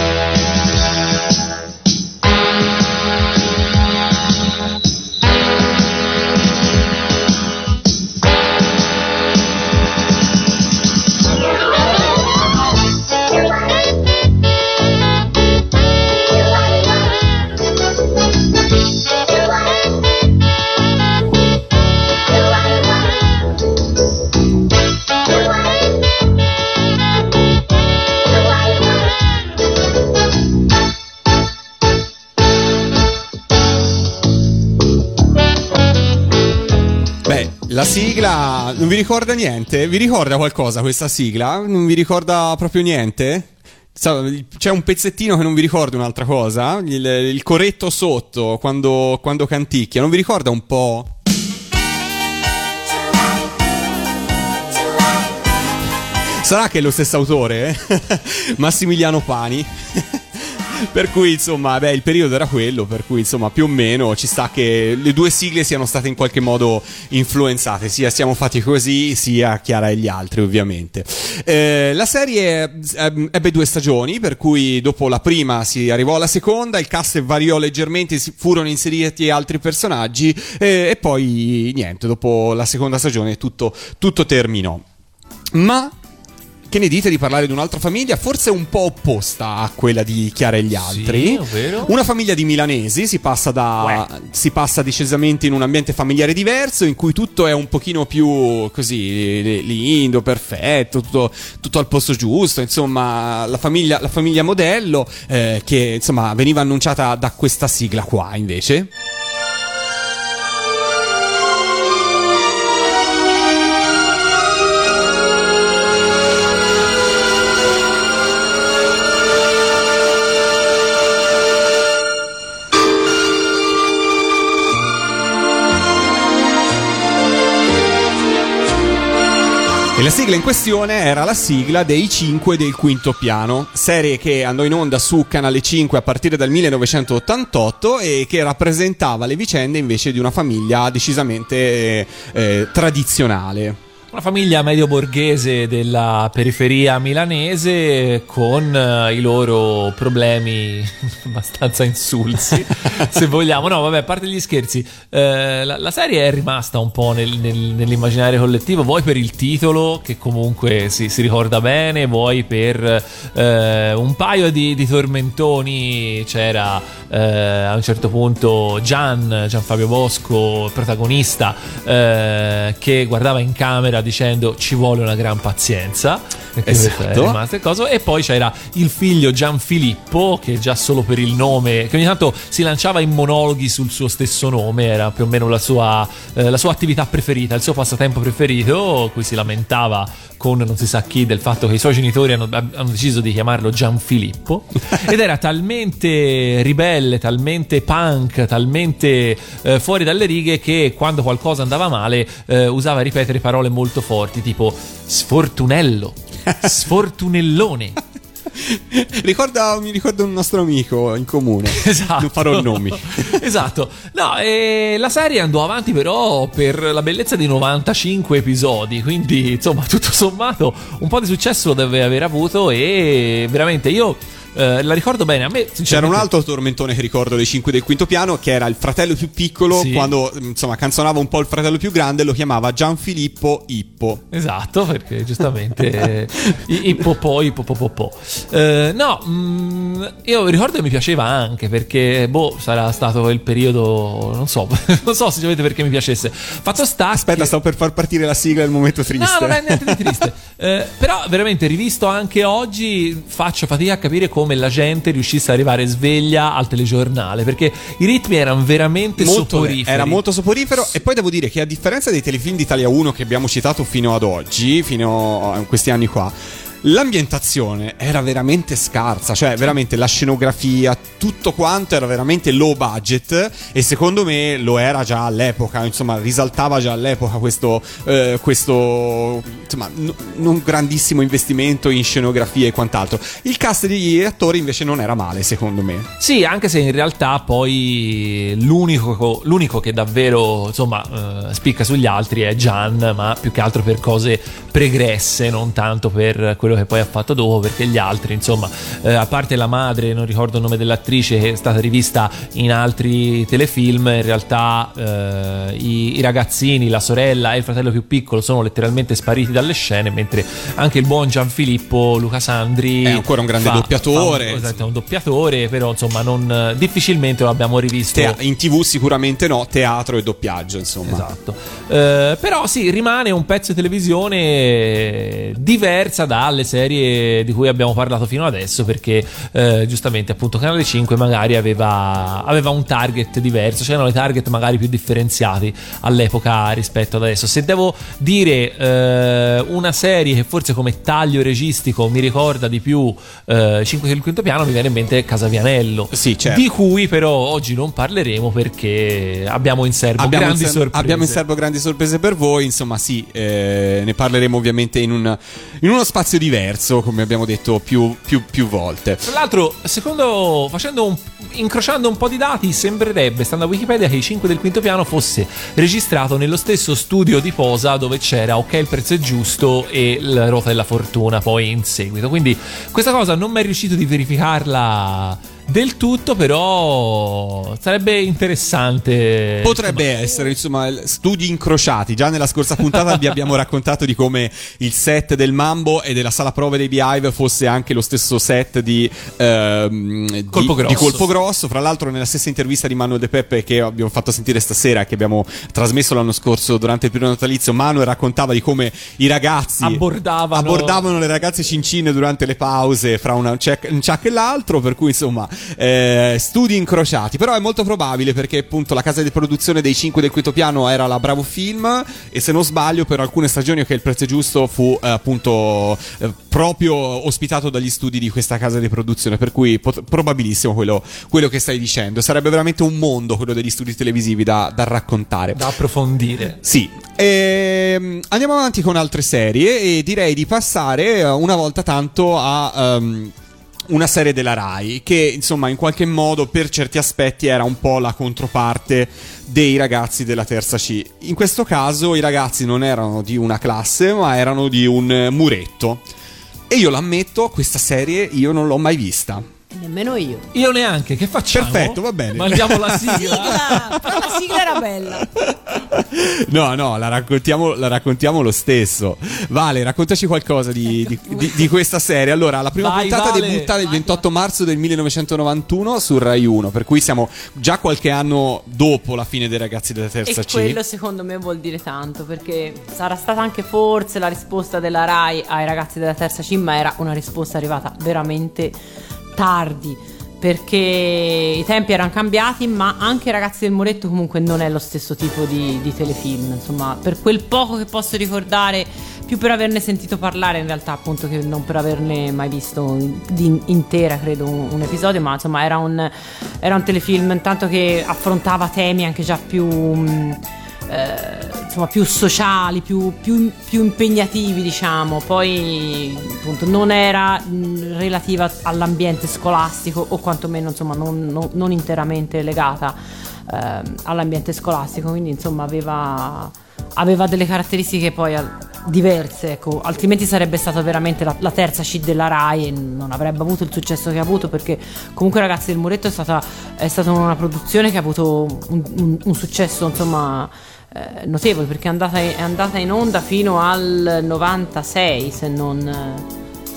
Speaker 2: La sigla non vi ricorda niente? Vi ricorda qualcosa questa sigla? Non vi ricorda proprio niente? C'è un pezzettino che non vi ricorda un'altra cosa? Il, il corretto sotto quando, quando canticchia, non vi ricorda un po'? Sarà che è lo stesso autore? eh? Massimiliano Pani. Per cui, insomma, beh, il periodo era quello, per cui, insomma, più o meno ci sta che le due sigle siano state in qualche modo influenzate, sia Siamo fatti così, sia Chiara e gli altri, ovviamente. Eh, la serie ehm, ebbe due stagioni, per cui dopo la prima si arrivò alla seconda, il cast variò leggermente, furono inseriti altri personaggi eh, e poi niente, dopo la seconda stagione tutto, tutto terminò. Ma che ne dite di parlare di un'altra famiglia, forse un po' opposta a quella di Chiara e gli altri?
Speaker 3: ovvero?
Speaker 2: Una famiglia di milanesi, si passa, da, si passa decisamente in un ambiente familiare diverso, in cui tutto è un pochino più così li- lindo, perfetto, tutto, tutto al posto giusto. Insomma, la famiglia, la famiglia modello eh, che insomma veniva annunciata da questa sigla qua invece. E la sigla in questione era la sigla dei 5 del quinto piano, serie che andò in onda su Canale 5 a partire dal 1988 e che rappresentava le vicende invece di una famiglia decisamente eh, tradizionale.
Speaker 3: Una famiglia medio borghese della periferia milanese con eh, i loro problemi abbastanza insulsi, se vogliamo. No, vabbè, a parte gli scherzi, eh, la, la serie è rimasta un po' nel- nel- nell'immaginario collettivo, vuoi per il titolo, che comunque si, si ricorda bene, vuoi per eh, un paio di, di tormentoni. C'era eh, a un certo punto Gian, Gian Fabio Bosco, protagonista, eh, che guardava in camera c'era dicendo ci vuole una gran pazienza. E
Speaker 2: Esatto.
Speaker 3: il coso. E poi c'era il figlio Gianfilippo, che già solo per il nome, che ogni tanto si lanciava in monologhi sul suo stesso nome, era più o meno la sua, eh, la sua attività preferita, il suo passatempo preferito, cui si lamentava con non si sa chi del fatto che i suoi genitori hanno, hanno deciso di chiamarlo Gianfilippo ed era talmente ribelle, talmente punk, talmente eh, fuori dalle righe che quando qualcosa andava male eh, usava ripetere parole molto forti tipo sfortunello, sfortunellone.
Speaker 2: Ricorda, mi ricorda un nostro amico in comune.
Speaker 3: Esatto.
Speaker 2: Non farò nomi.
Speaker 3: esatto. No, e la serie andò avanti però per la bellezza di 95 episodi, quindi insomma tutto sommato un po' di successo lo deve aver avuto e veramente io eh, la ricordo bene. A me
Speaker 2: C'era un altro tormentone che ricordo dei 5 del quinto piano che era il fratello più piccolo
Speaker 3: Sì.
Speaker 2: quando insomma canzonava un po' il fratello più grande lo chiamava Gianfilippo Ippo.
Speaker 3: Esatto, perché giustamente eh, i- ippopò, ippopopopò. Eh, no, mm, io ricordo che mi piaceva anche perché, boh, sarà stato il periodo, non so, non so sinceramente perché mi piacesse. Fatto sta
Speaker 2: Aspetta, stavo per far partire la sigla del momento triste.
Speaker 3: No, non è niente di triste. Eh, però, veramente, rivisto anche oggi, faccio fatica a capire come la gente riuscisse ad arrivare sveglia al telegiornale. Perché i ritmi erano veramente
Speaker 2: Molto-
Speaker 3: soporiferi.
Speaker 2: era molto soporifero e poi devo dire che a differenza dei telefilm d'Italia 1 che abbiamo citato fino ad oggi, fino a questi anni qua, l'ambientazione era veramente scarsa, cioè veramente la scenografia, tutto quanto era veramente low budget e secondo me lo era già all'epoca, insomma risaltava già all'epoca questo, eh, questo insomma, n- non grandissimo investimento in scenografia e quant'altro. Il cast degli attori invece non era male secondo me.
Speaker 3: Sì, anche se in realtà poi l'unico, l'unico che davvero insomma eh, spicca sugli altri è Gian, ma più che altro per cose pregresse, non tanto per quello che poi ha fatto dopo, perché gli altri, insomma, eh, a parte la madre, non ricordo il nome dell'attrice che è stata rivista in altri telefilm, in realtà eh, i, i ragazzini, la sorella e il fratello più piccolo sono letteralmente spariti dalle scene, mentre anche il buon Gianfilippo Luca Sandri
Speaker 2: È ancora un grande
Speaker 3: fa-
Speaker 2: doppiatore,
Speaker 3: fa un- esatto, è un doppiatore, però insomma non, difficilmente lo abbiamo rivisto.
Speaker 2: Tea- in tv sicuramente no, teatro e doppiaggio, insomma.
Speaker 3: Esatto. Eh, però sì, rimane un pezzo di televisione diversa dalle serie di cui abbiamo parlato fino adesso, perché eh, giustamente appunto Canale 5 magari aveva, aveva un target diverso, c'erano i target magari più differenziati all'epoca rispetto ad adesso. Se devo dire eh, una serie che forse come taglio registico mi ricorda di più eh, 5 del quinto piano, mi viene in mente Casavianello.
Speaker 2: Sì, certo.
Speaker 3: Di cui però oggi non parleremo perché abbiamo in serbo
Speaker 2: Abbiamo in,
Speaker 3: grandi
Speaker 2: ser-
Speaker 3: sorprese.
Speaker 2: abbiamo in serbo grandi sorprese per voi, insomma sì, eh, ne parleremo ovviamente in, un- in uno spazio diverso, come abbiamo detto più, più- più volte.
Speaker 3: Tra l'altro, secondo facendo un, incrociando un po' di dati, sembrerebbe, stando a Wikipedia, che i 5 del quinto piano fosse registrato nello stesso studio di Posa dove c'era Ok, il prezzo è giusto e la ruota della fortuna poi in seguito. Quindi questa cosa non mi è riuscito di verificarla del tutto, però sarebbe interessante.
Speaker 2: Potrebbe essere, insomma, studi incrociati. Già nella scorsa puntata vi abbiamo raccontato di come il set del Mambo e della sala prove dei Beehive fosse anche lo stesso set di, ehm, di-
Speaker 3: Colpo Grosso.
Speaker 2: di Colpo Grosso. Fra l'altro, nella stessa intervista di Manuel De Peppe che abbiamo fatto sentire stasera, che abbiamo trasmesso l'anno scorso durante il periodo natalizio, Manuel raccontava di come i ragazzi
Speaker 3: Abbordavano-
Speaker 2: abbordavano le ragazze cincine durante le pause fra una un ciak e l'altro. Per cui, insomma, eh, studi incrociati. Però è molto probabile perché, appunto, la casa di produzione dei 5 del quinto piano era la Bravo Film. E se non sbaglio, per alcune stagioni, che il prezzo giusto fu eh, appunto eh, proprio ospitato dagli studi di questa casa di produzione. Per cui, pot- probabilissimo quello, quello che stai dicendo. Sarebbe veramente un mondo quello degli studi televisivi da, da raccontare.
Speaker 3: Da approfondire.
Speaker 2: Sì, Ehm, andiamo avanti con altre serie e direi di passare eh, una volta tanto a ehm, una serie della Rai che insomma in qualche modo per certi aspetti era un po' la controparte dei ragazzi della terza C. In questo caso i ragazzi non erano di una classe ma erano di un muretto. E io l'ammetto, questa serie io non l'ho mai vista.
Speaker 4: Nemmeno io.
Speaker 3: Io neanche, che facciamo?
Speaker 2: Perfetto, va bene.
Speaker 3: Mandiamo la sigla.
Speaker 4: Sigla! La sigla era bella.
Speaker 2: No, no, la raccontiamo, la raccontiamo lo stesso. Vale, raccontaci qualcosa di, di- di- di questa serie. Allora, la prima
Speaker 3: Vai,
Speaker 2: puntata
Speaker 3: Vale.
Speaker 2: debutta il 28 marzo del 1991 su Rai 1, per cui siamo già qualche anno dopo la fine dei ragazzi della terza
Speaker 4: E
Speaker 2: C.
Speaker 4: quello secondo me vuol dire tanto perché sarà stata anche forse la risposta della RAI ai ragazzi della terza C, ma era una risposta arrivata veramente tardi perché i tempi erano cambiati, ma anche ragazzi del Muretto comunque non è lo stesso tipo di, di telefilm. Insomma, per quel poco che posso ricordare, più per averne sentito parlare in realtà, appunto, che non per averne mai visto di intera, credo, un, un episodio, ma insomma era un, era un telefilm intanto che affrontava temi anche già più... mh, eh, insomma più sociali, più, più- più impegnativi diciamo, poi appunto non era mh, relativa all'ambiente scolastico o quantomeno insomma non, non- non interamente legata ehm, all'ambiente scolastico, quindi insomma aveva, aveva delle caratteristiche poi al- diverse, ecco, altrimenti sarebbe stata veramente la, la terza C della RAI e non avrebbe avuto il successo che ha avuto perché comunque Ragazzi del Muretto è stata, è stata una produzione che ha avuto un, un- un successo insomma eh, notevole perché è andata, è andata in onda fino al 96 se non,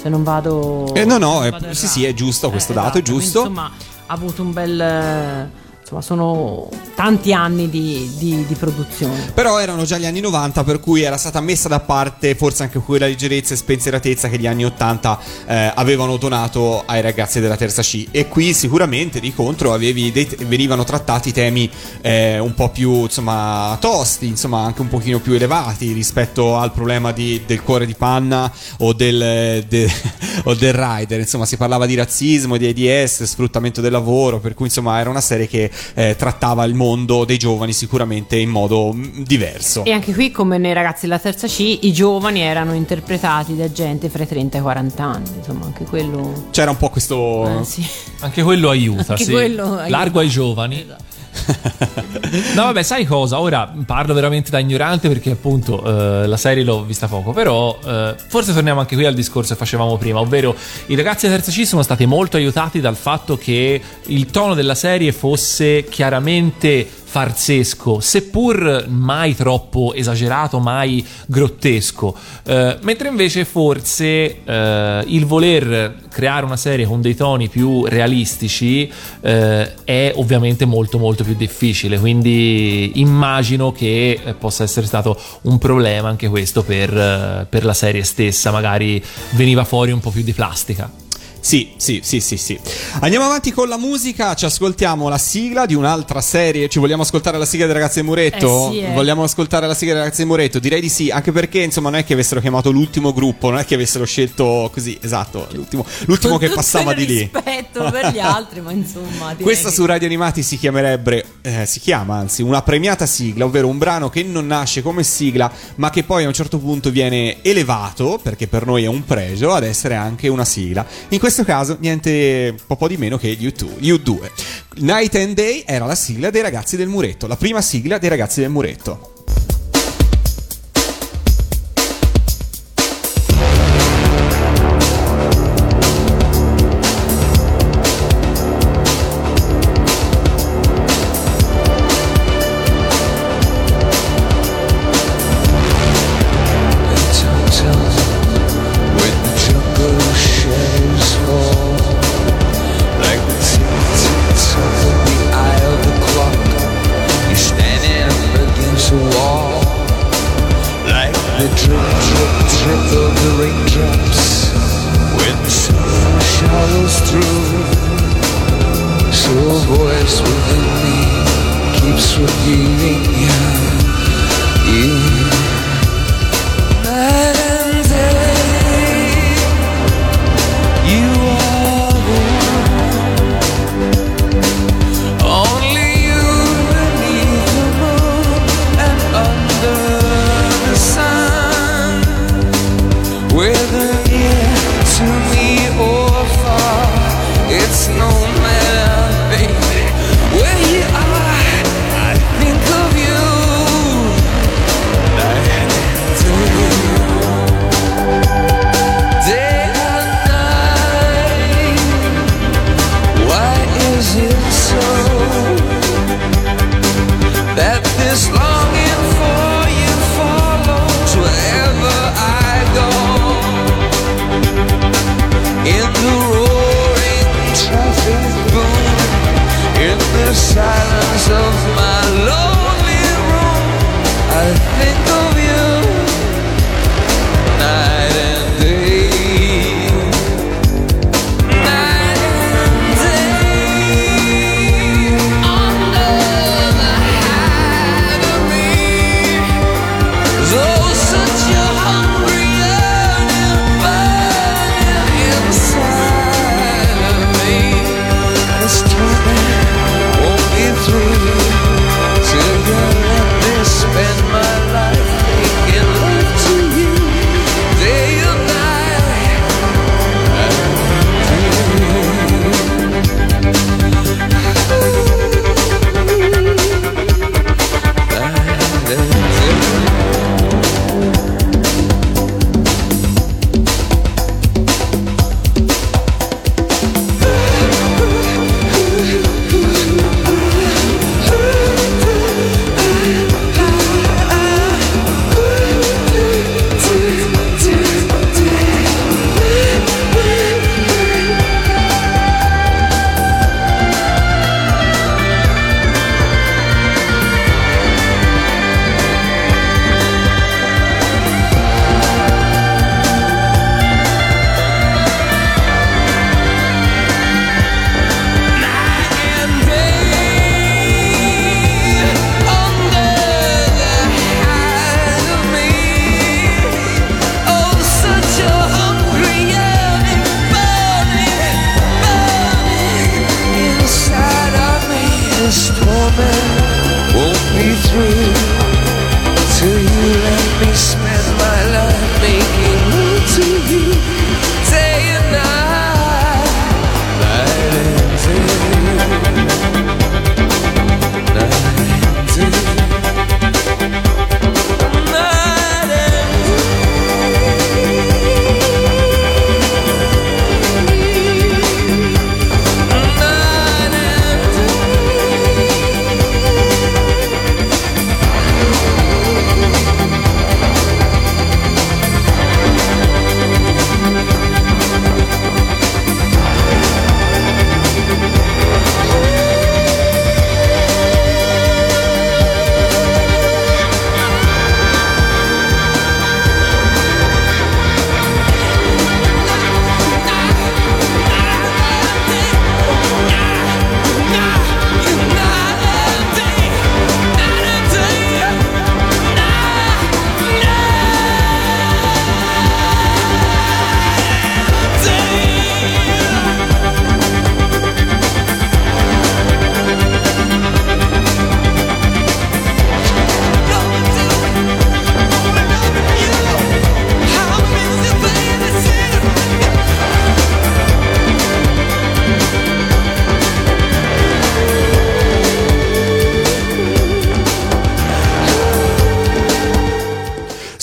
Speaker 4: se non vado...
Speaker 2: Eh, no, no, è-
Speaker 4: vado
Speaker 2: sì, sì, è giusto, questo
Speaker 4: Eh,
Speaker 2: dato è
Speaker 4: esatto,
Speaker 2: giusto.
Speaker 4: quindi, insomma ha avuto un bel... insomma sono tanti anni di, di- di produzione.
Speaker 2: Però erano già gli anni 90, per cui era stata messa da parte forse anche quella leggerezza e spensieratezza che gli anni 80 eh, avevano donato ai ragazzi della terza C. E qui sicuramente di contro dei- venivano trattati temi eh, un po' più insomma tosti, insomma anche un pochino più elevati rispetto al problema di- del cuore di panna o del, de- o del rider. Insomma, si parlava di razzismo, di AIDS, sfruttamento del lavoro, per cui insomma era una serie che eh, trattava il mondo dei giovani sicuramente in modo mm, diverso.
Speaker 4: E anche qui, come nei ragazzi della terza C, i giovani erano interpretati da gente fra i 30 e i 40 anni. Insomma, anche quello.
Speaker 2: C'era un po' questo.
Speaker 4: Eh, sì.
Speaker 3: Anche quello aiuta,
Speaker 4: Anche
Speaker 3: sì.
Speaker 4: quello aiuta.
Speaker 3: Largo ai giovani. No, vabbè, sai cosa? Ora parlo veramente da ignorante perché appunto eh, la serie l'ho vista poco, però eh, forse torniamo anche qui al discorso che facevamo prima, ovvero i ragazzi della terza C sono stati molto aiutati dal fatto che il tono della serie fosse chiaramente farsesco, seppur mai troppo esagerato, mai grottesco. Eh, mentre invece forse eh, il voler creare una serie con dei toni più realistici eh, è ovviamente molto molto più difficile, quindi immagino che eh, possa essere stato un problema anche questo per, eh, per la serie stessa, magari veniva fuori un po' più di plastica.
Speaker 2: Sì, sì, sì, sì, sì. Andiamo avanti con la musica, ci ascoltiamo la sigla di un'altra serie. Ci vogliamo ascoltare la sigla dei ragazzi di Muretto?
Speaker 4: Eh sì, eh.
Speaker 2: Vogliamo ascoltare la sigla dei ragazzi di Muretto? Direi di sì, anche perché insomma non è che avessero chiamato l'ultimo gruppo, non è che avessero scelto così, esatto, l'ultimo, l'ultimo che passava di lì.
Speaker 4: rispetto per gli altri, ma insomma.
Speaker 2: Questa
Speaker 4: che-
Speaker 2: su Radio Animati si chiamerebbe, eh, si chiama anzi, una premiata sigla, ovvero un brano che non nasce come sigla, ma che poi a un certo punto viene elevato, perché per noi è un pregio, ad essere anche una sigla. In questo caso niente po' po' di meno che gli U2. gli U2. Night and Day era la sigla dei ragazzi del muretto, la prima sigla dei ragazzi del muretto.
Speaker 1: Raindrops When the sun showers through. So a voice within me keeps repeating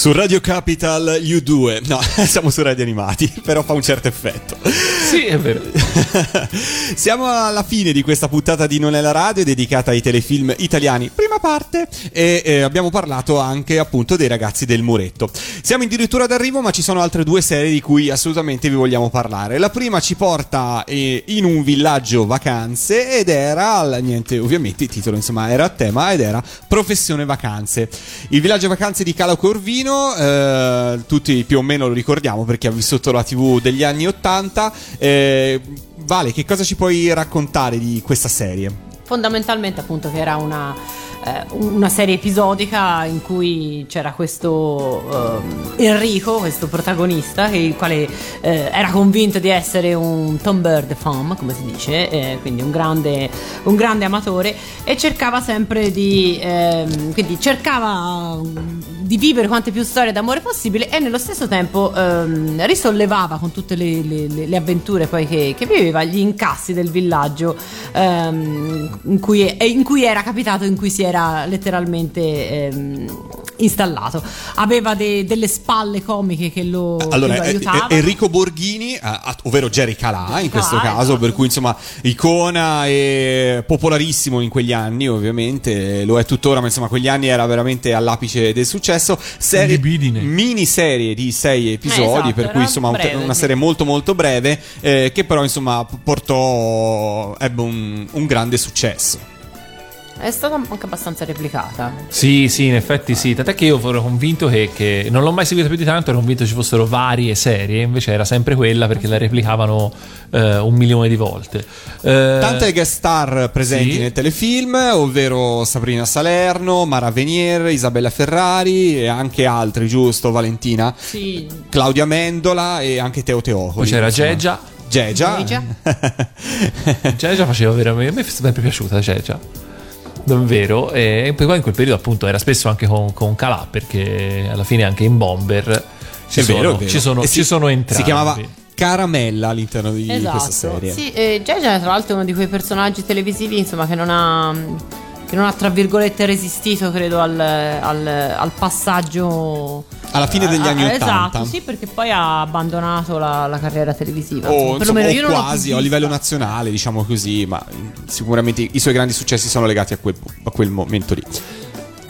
Speaker 2: Su Radio Capital U2. No, siamo su Radio Animati, però fa un certo effetto.
Speaker 3: Sì, è vero.
Speaker 2: Siamo alla fine di questa puntata di Non è la radio dedicata ai telefilm italiani. Parte e eh, abbiamo parlato anche appunto dei ragazzi del muretto. Siamo addirittura d'arrivo, ma ci sono altre due serie di cui assolutamente vi vogliamo parlare. La prima ci porta eh, in un villaggio vacanze ed era niente, ovviamente il titolo insomma era a tema ed era Professione Vacanze. Il villaggio vacanze di Calo Corvino, eh, tutti più o meno lo ricordiamo perché ha vissuto la TV degli anni 80. Eh, vale, che cosa ci puoi raccontare di questa serie?
Speaker 4: Fondamentalmente appunto che era una, eh, una serie episodica in cui c'era questo ehm, Enrico, questo protagonista, che, il quale eh, era convinto di essere un Tom Bird fan, come si dice, eh, quindi un grande, un grande amatore, e cercava sempre di, ehm, quindi cercava mm, di vivere quante più storie d'amore possibile e nello stesso tempo ehm, risollevava con tutte le, le- le- avventure poi che, che viveva gli incassi del villaggio ehm, in, cui, in cui era capitato, in cui si era letteralmente ehm, installato. Aveva de- delle spalle comiche che lo, che
Speaker 2: Allora,
Speaker 4: lo
Speaker 2: eh,
Speaker 4: aiutavano.
Speaker 2: eh, Enrico Borghini, eh, ovvero Jerry Calà in questo
Speaker 4: Calà,
Speaker 2: caso, per cui insomma icona e popolarissimo in quegli anni, ovviamente lo è tuttora, ma insomma quegli anni era veramente all'apice del successo. Serie, miniserie di sei episodi,
Speaker 4: esatto,
Speaker 2: per
Speaker 4: era
Speaker 2: cui insomma
Speaker 4: breve,
Speaker 2: una
Speaker 4: sì.
Speaker 2: serie molto molto breve, eh, che però insomma portò, ebbe un, un grande successo.
Speaker 4: È stata anche abbastanza replicata.
Speaker 3: Sì, sì, in effetti sì. Tant'è che io ero convinto che, che- non l'ho mai seguita più di tanto, ero convinto ci fossero varie serie, invece era sempre quella perché la replicavano eh, un milione di volte. Eh,
Speaker 2: Tante guest star presenti
Speaker 3: sì.
Speaker 2: nel telefilm, ovvero Sabrina Salerno, Mara Venier, Isabella Ferrari e anche altri, giusto Valentina?
Speaker 4: Sì.
Speaker 2: Claudia Mendola e anche Teo Teocoli.
Speaker 3: Poi c'era. Gegia.
Speaker 2: Gegia.
Speaker 4: Gegia
Speaker 3: faceva veramente. A me è sempre piaciuta Gegia. Davvero. E poi in quel periodo, appunto, era spesso anche con, con Calà, perché alla fine anche in Bomber ci, sono,
Speaker 2: vero.
Speaker 3: Ci, sono,
Speaker 2: E
Speaker 3: ci
Speaker 2: si-
Speaker 3: sono entrambi.
Speaker 2: Si chiamava Caramella all'interno di
Speaker 4: Esatto.
Speaker 2: questa serie.
Speaker 4: Sì, e Geja tra l'altro è uno di quei personaggi televisivi insomma che non ha che non ha tra virgolette resistito credo al, al- al passaggio
Speaker 2: Alla fine degli
Speaker 4: Ah,
Speaker 2: anni
Speaker 4: ah,
Speaker 2: 80.
Speaker 4: Esatto, sì, perché poi ha abbandonato la, la carriera televisiva.
Speaker 2: O,
Speaker 4: insomma,
Speaker 2: o quasi
Speaker 4: più
Speaker 2: a livello nazionale, diciamo così, ma sicuramente i suoi grandi successi sono legati a quel, a quel momento lì.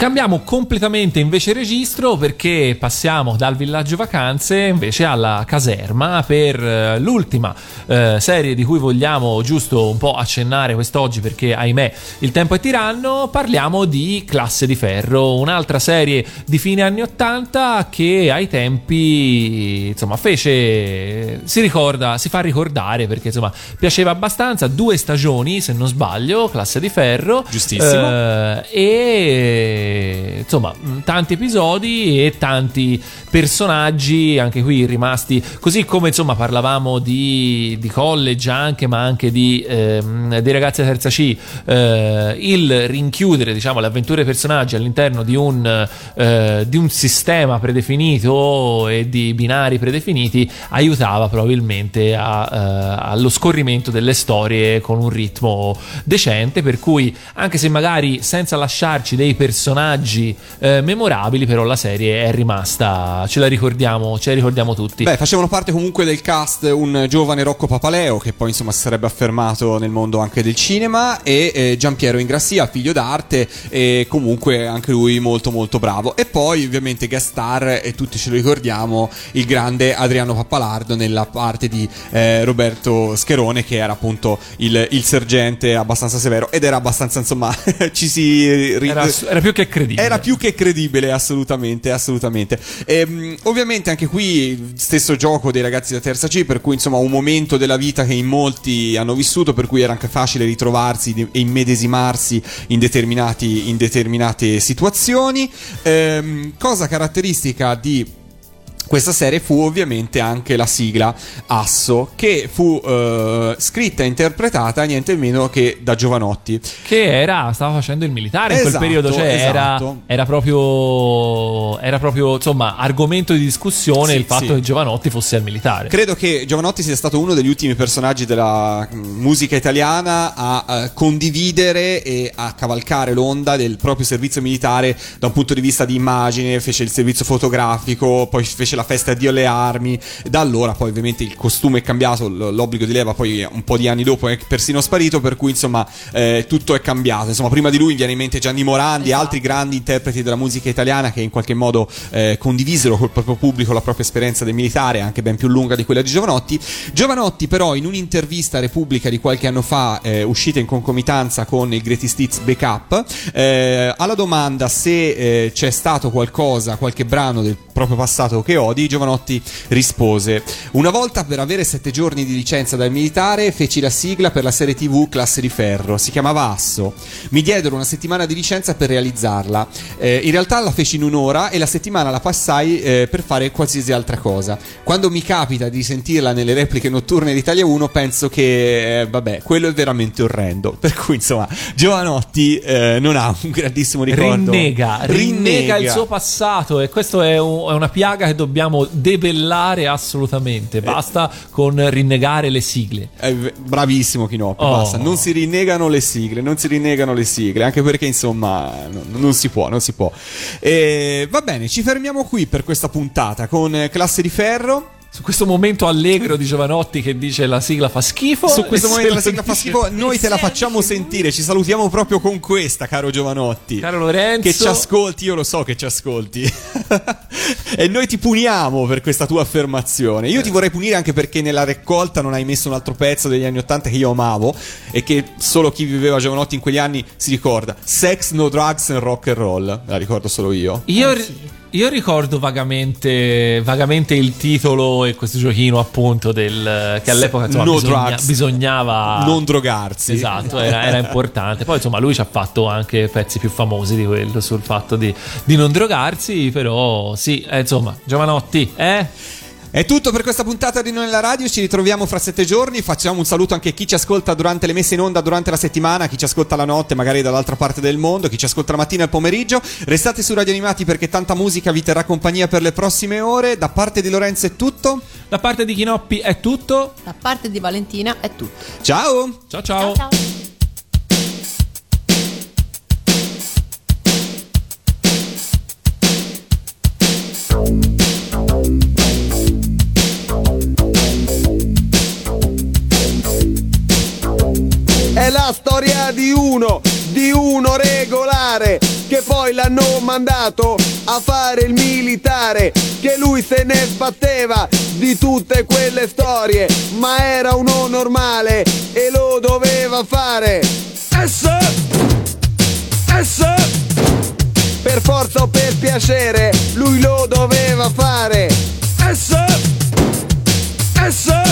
Speaker 3: Cambiamo completamente invece registro perché passiamo dal villaggio vacanze invece alla caserma per eh, l'ultima eh, serie di cui vogliamo giusto un po' accennare quest'oggi perché ahimè il tempo è tiranno, parliamo di Classe di Ferro, un'altra serie di fine anni 80 che ai tempi insomma fece si ricorda, si fa ricordare perché insomma piaceva abbastanza, due stagioni se non sbaglio, Classe di Ferro.
Speaker 2: Giustissimo.
Speaker 3: eh, e insomma mh, tanti episodi e tanti personaggi anche qui rimasti così come insomma parlavamo di, di college anche ma anche di ehm, dei ragazzi a terza C. Eh, il rinchiudere diciamo le avventure personaggi all'interno di un, eh, di un sistema predefinito e di binari predefiniti aiutava probabilmente a, eh, allo scorrimento delle storie con un ritmo decente per cui anche se magari senza lasciarci dei personaggi eh, memorabili però la serie è rimasta ce la ricordiamo ce la ricordiamo tutti
Speaker 2: Beh, facevano parte comunque del cast un giovane Rocco Papaleo che poi insomma si sarebbe affermato nel mondo anche del cinema e eh, Giampiero Ingrassia, figlio d'arte e comunque anche lui molto molto bravo. E poi ovviamente guest star e tutti ce lo ricordiamo il grande Adriano Pappalardo nella parte di eh, Roberto Scherone che era appunto il, il sergente abbastanza severo ed era abbastanza insomma ci si ri-
Speaker 3: era, era più che credibile
Speaker 2: era più che credibile, assolutamente, assolutamente. Ehm, ovviamente anche qui stesso gioco dei ragazzi da terza C, per cui insomma un momento della vita che in molti hanno vissuto, per cui era anche facile ritrovarsi e immedesimarsi in, in determinate situazioni. Ehm, cosa caratteristica di questa serie fu ovviamente anche la sigla Asso, che fu eh, scritta e interpretata niente meno che da Giovanotti.
Speaker 3: Che era, stava facendo il militare in
Speaker 2: Esatto,
Speaker 3: quel periodo, cioè era,
Speaker 2: esatto.
Speaker 3: era proprio, era proprio insomma argomento di discussione
Speaker 2: Sì,
Speaker 3: il fatto
Speaker 2: sì.
Speaker 3: che Giovanotti fosse al militare.
Speaker 2: Credo che Giovanotti sia stato uno degli ultimi personaggi della mm, musica italiana a eh, condividere e a cavalcare l'onda del proprio servizio militare da un punto di vista di immagine, fece il servizio fotografico, poi fece la festa Dio alle armi, da allora poi ovviamente il costume è cambiato, l'obbligo di leva poi un po' di anni dopo è persino sparito, per cui insomma eh, tutto è cambiato, insomma prima di lui viene in mente Gianni Morandi e altri grandi interpreti della musica italiana che in qualche modo eh, condivisero col proprio pubblico la propria esperienza del militare, anche ben più lunga di quella di Giovanotti. Giovanotti però in un'intervista a Repubblica di qualche anno fa, eh, uscita in concomitanza con il Greatest Hits Backup, eh, alla domanda se eh, c'è stato qualcosa, qualche brano del proprio passato che odi, Giovanotti rispose: Una volta per avere sette giorni di licenza dal militare feci la sigla per la serie TV Classe di Ferro, si chiamava Asso. Mi diedero una settimana di licenza per realizzarla. Eh, in realtà la feci in un'ora e la settimana la passai eh, per fare qualsiasi altra cosa. Quando mi capita di sentirla nelle repliche notturne di Italia 1, penso che, eh, vabbè, quello è veramente orrendo. Per cui, insomma, Giovanotti eh, non ha un grandissimo ricordo.
Speaker 3: Rinnega, rinnega il suo passato e questo è, un- è una piaga che dobbiamo debellare assolutamente. Basta con rinnegare le sigle.
Speaker 2: Eh, v- bravissimo Kinoppi,
Speaker 3: Oh.
Speaker 2: basta. Non si rinnegano le sigle, non si rinnegano le sigle, anche perché insomma no- non si può, non si può. E, va bene, ci fermiamo qui per questa puntata con eh, Classe di Ferro.
Speaker 3: Su questo momento allegro di Giovanotti che dice la sigla fa schifo.
Speaker 2: Su questo momento la sigla fa
Speaker 3: dice-
Speaker 2: schifo, noi te la facciamo sentire, ci salutiamo proprio con questa, caro Giovanotti.
Speaker 3: Caro Lorenzo.
Speaker 2: Che ci ascolti, io lo so che ci ascolti. e noi ti puniamo per questa tua affermazione. Io ti vorrei punire anche perché nella raccolta non hai messo un altro pezzo degli anni Ottanta che io amavo e che solo chi viveva Giovanotti in quegli anni si ricorda. Sex, no drugs and rock and roll. La ricordo solo io.
Speaker 3: Io, io ricordo vagamente, vagamente il titolo e questo giochino appunto del, che all'epoca insomma,
Speaker 2: No
Speaker 3: bisogna- bisognava
Speaker 2: Non drogarsi.
Speaker 3: Esatto, era, era importante. Poi insomma lui ci ha fatto anche pezzi più famosi di quello sul fatto di, di non drogarsi, però sì, eh, insomma, Giovanotti, eh?
Speaker 2: È tutto per questa puntata di Noi nella Radio, ci ritroviamo fra sette giorni, facciamo un saluto anche a chi ci ascolta durante le messe in onda durante la settimana, chi ci ascolta la notte magari dall'altra parte del mondo, chi ci ascolta la mattina e il pomeriggio. Restate su Radio Animati perché tanta musica vi terrà compagnia per le prossime ore. Da parte di Lorenzo è tutto.
Speaker 3: Da parte di Chinoppi è tutto.
Speaker 4: Da parte di Valentina è tutto.
Speaker 2: Ciao!
Speaker 3: Ciao ciao!
Speaker 13: È la storia di uno, di uno regolare, che poi l'hanno mandato a fare il militare, che lui se ne sbatteva di tutte quelle storie, ma era uno normale e lo doveva fare. S, S, per forza o per piacere, lui lo doveva fare. S, S.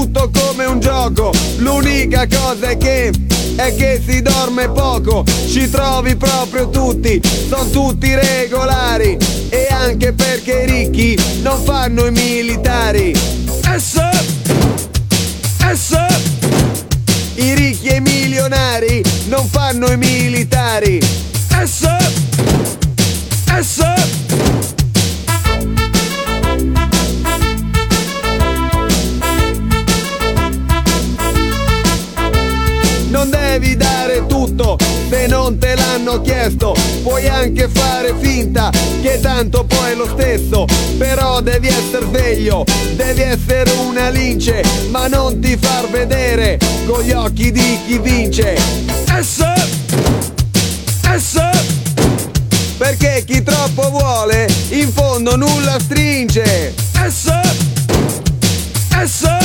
Speaker 13: tutto come un gioco. L'unica cosa è che è che si dorme poco. Ci trovi proprio tutti, sono tutti regolari. E anche perché i ricchi non fanno i militari. S S. I ricchi e i milionari non fanno i militari. S S l'hanno chiesto Puoi anche fare finta che tanto poi è lo stesso Però devi essere sveglio, devi essere una lince Ma non ti far vedere con gli occhi di chi vince. S S. Perché chi troppo vuole in fondo nulla stringe. S S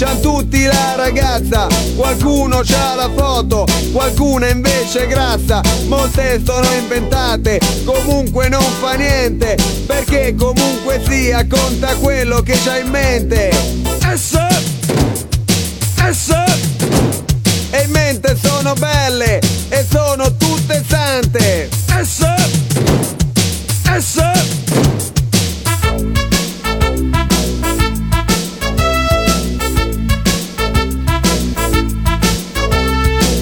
Speaker 13: c'han tutti la ragazza, qualcuno c'ha la foto, qualcuna invece è grassa, molte sono inventate, comunque non fa niente, perché comunque sia conta quello che c'hai in mente. S, S, e in mente sono belle e sono tutte sante. S, S.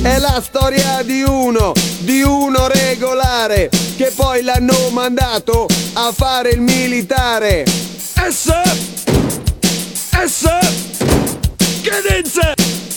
Speaker 13: È la storia di uno, di uno regolare, che poi l'hanno mandato a fare il militare. S, S, cadenza!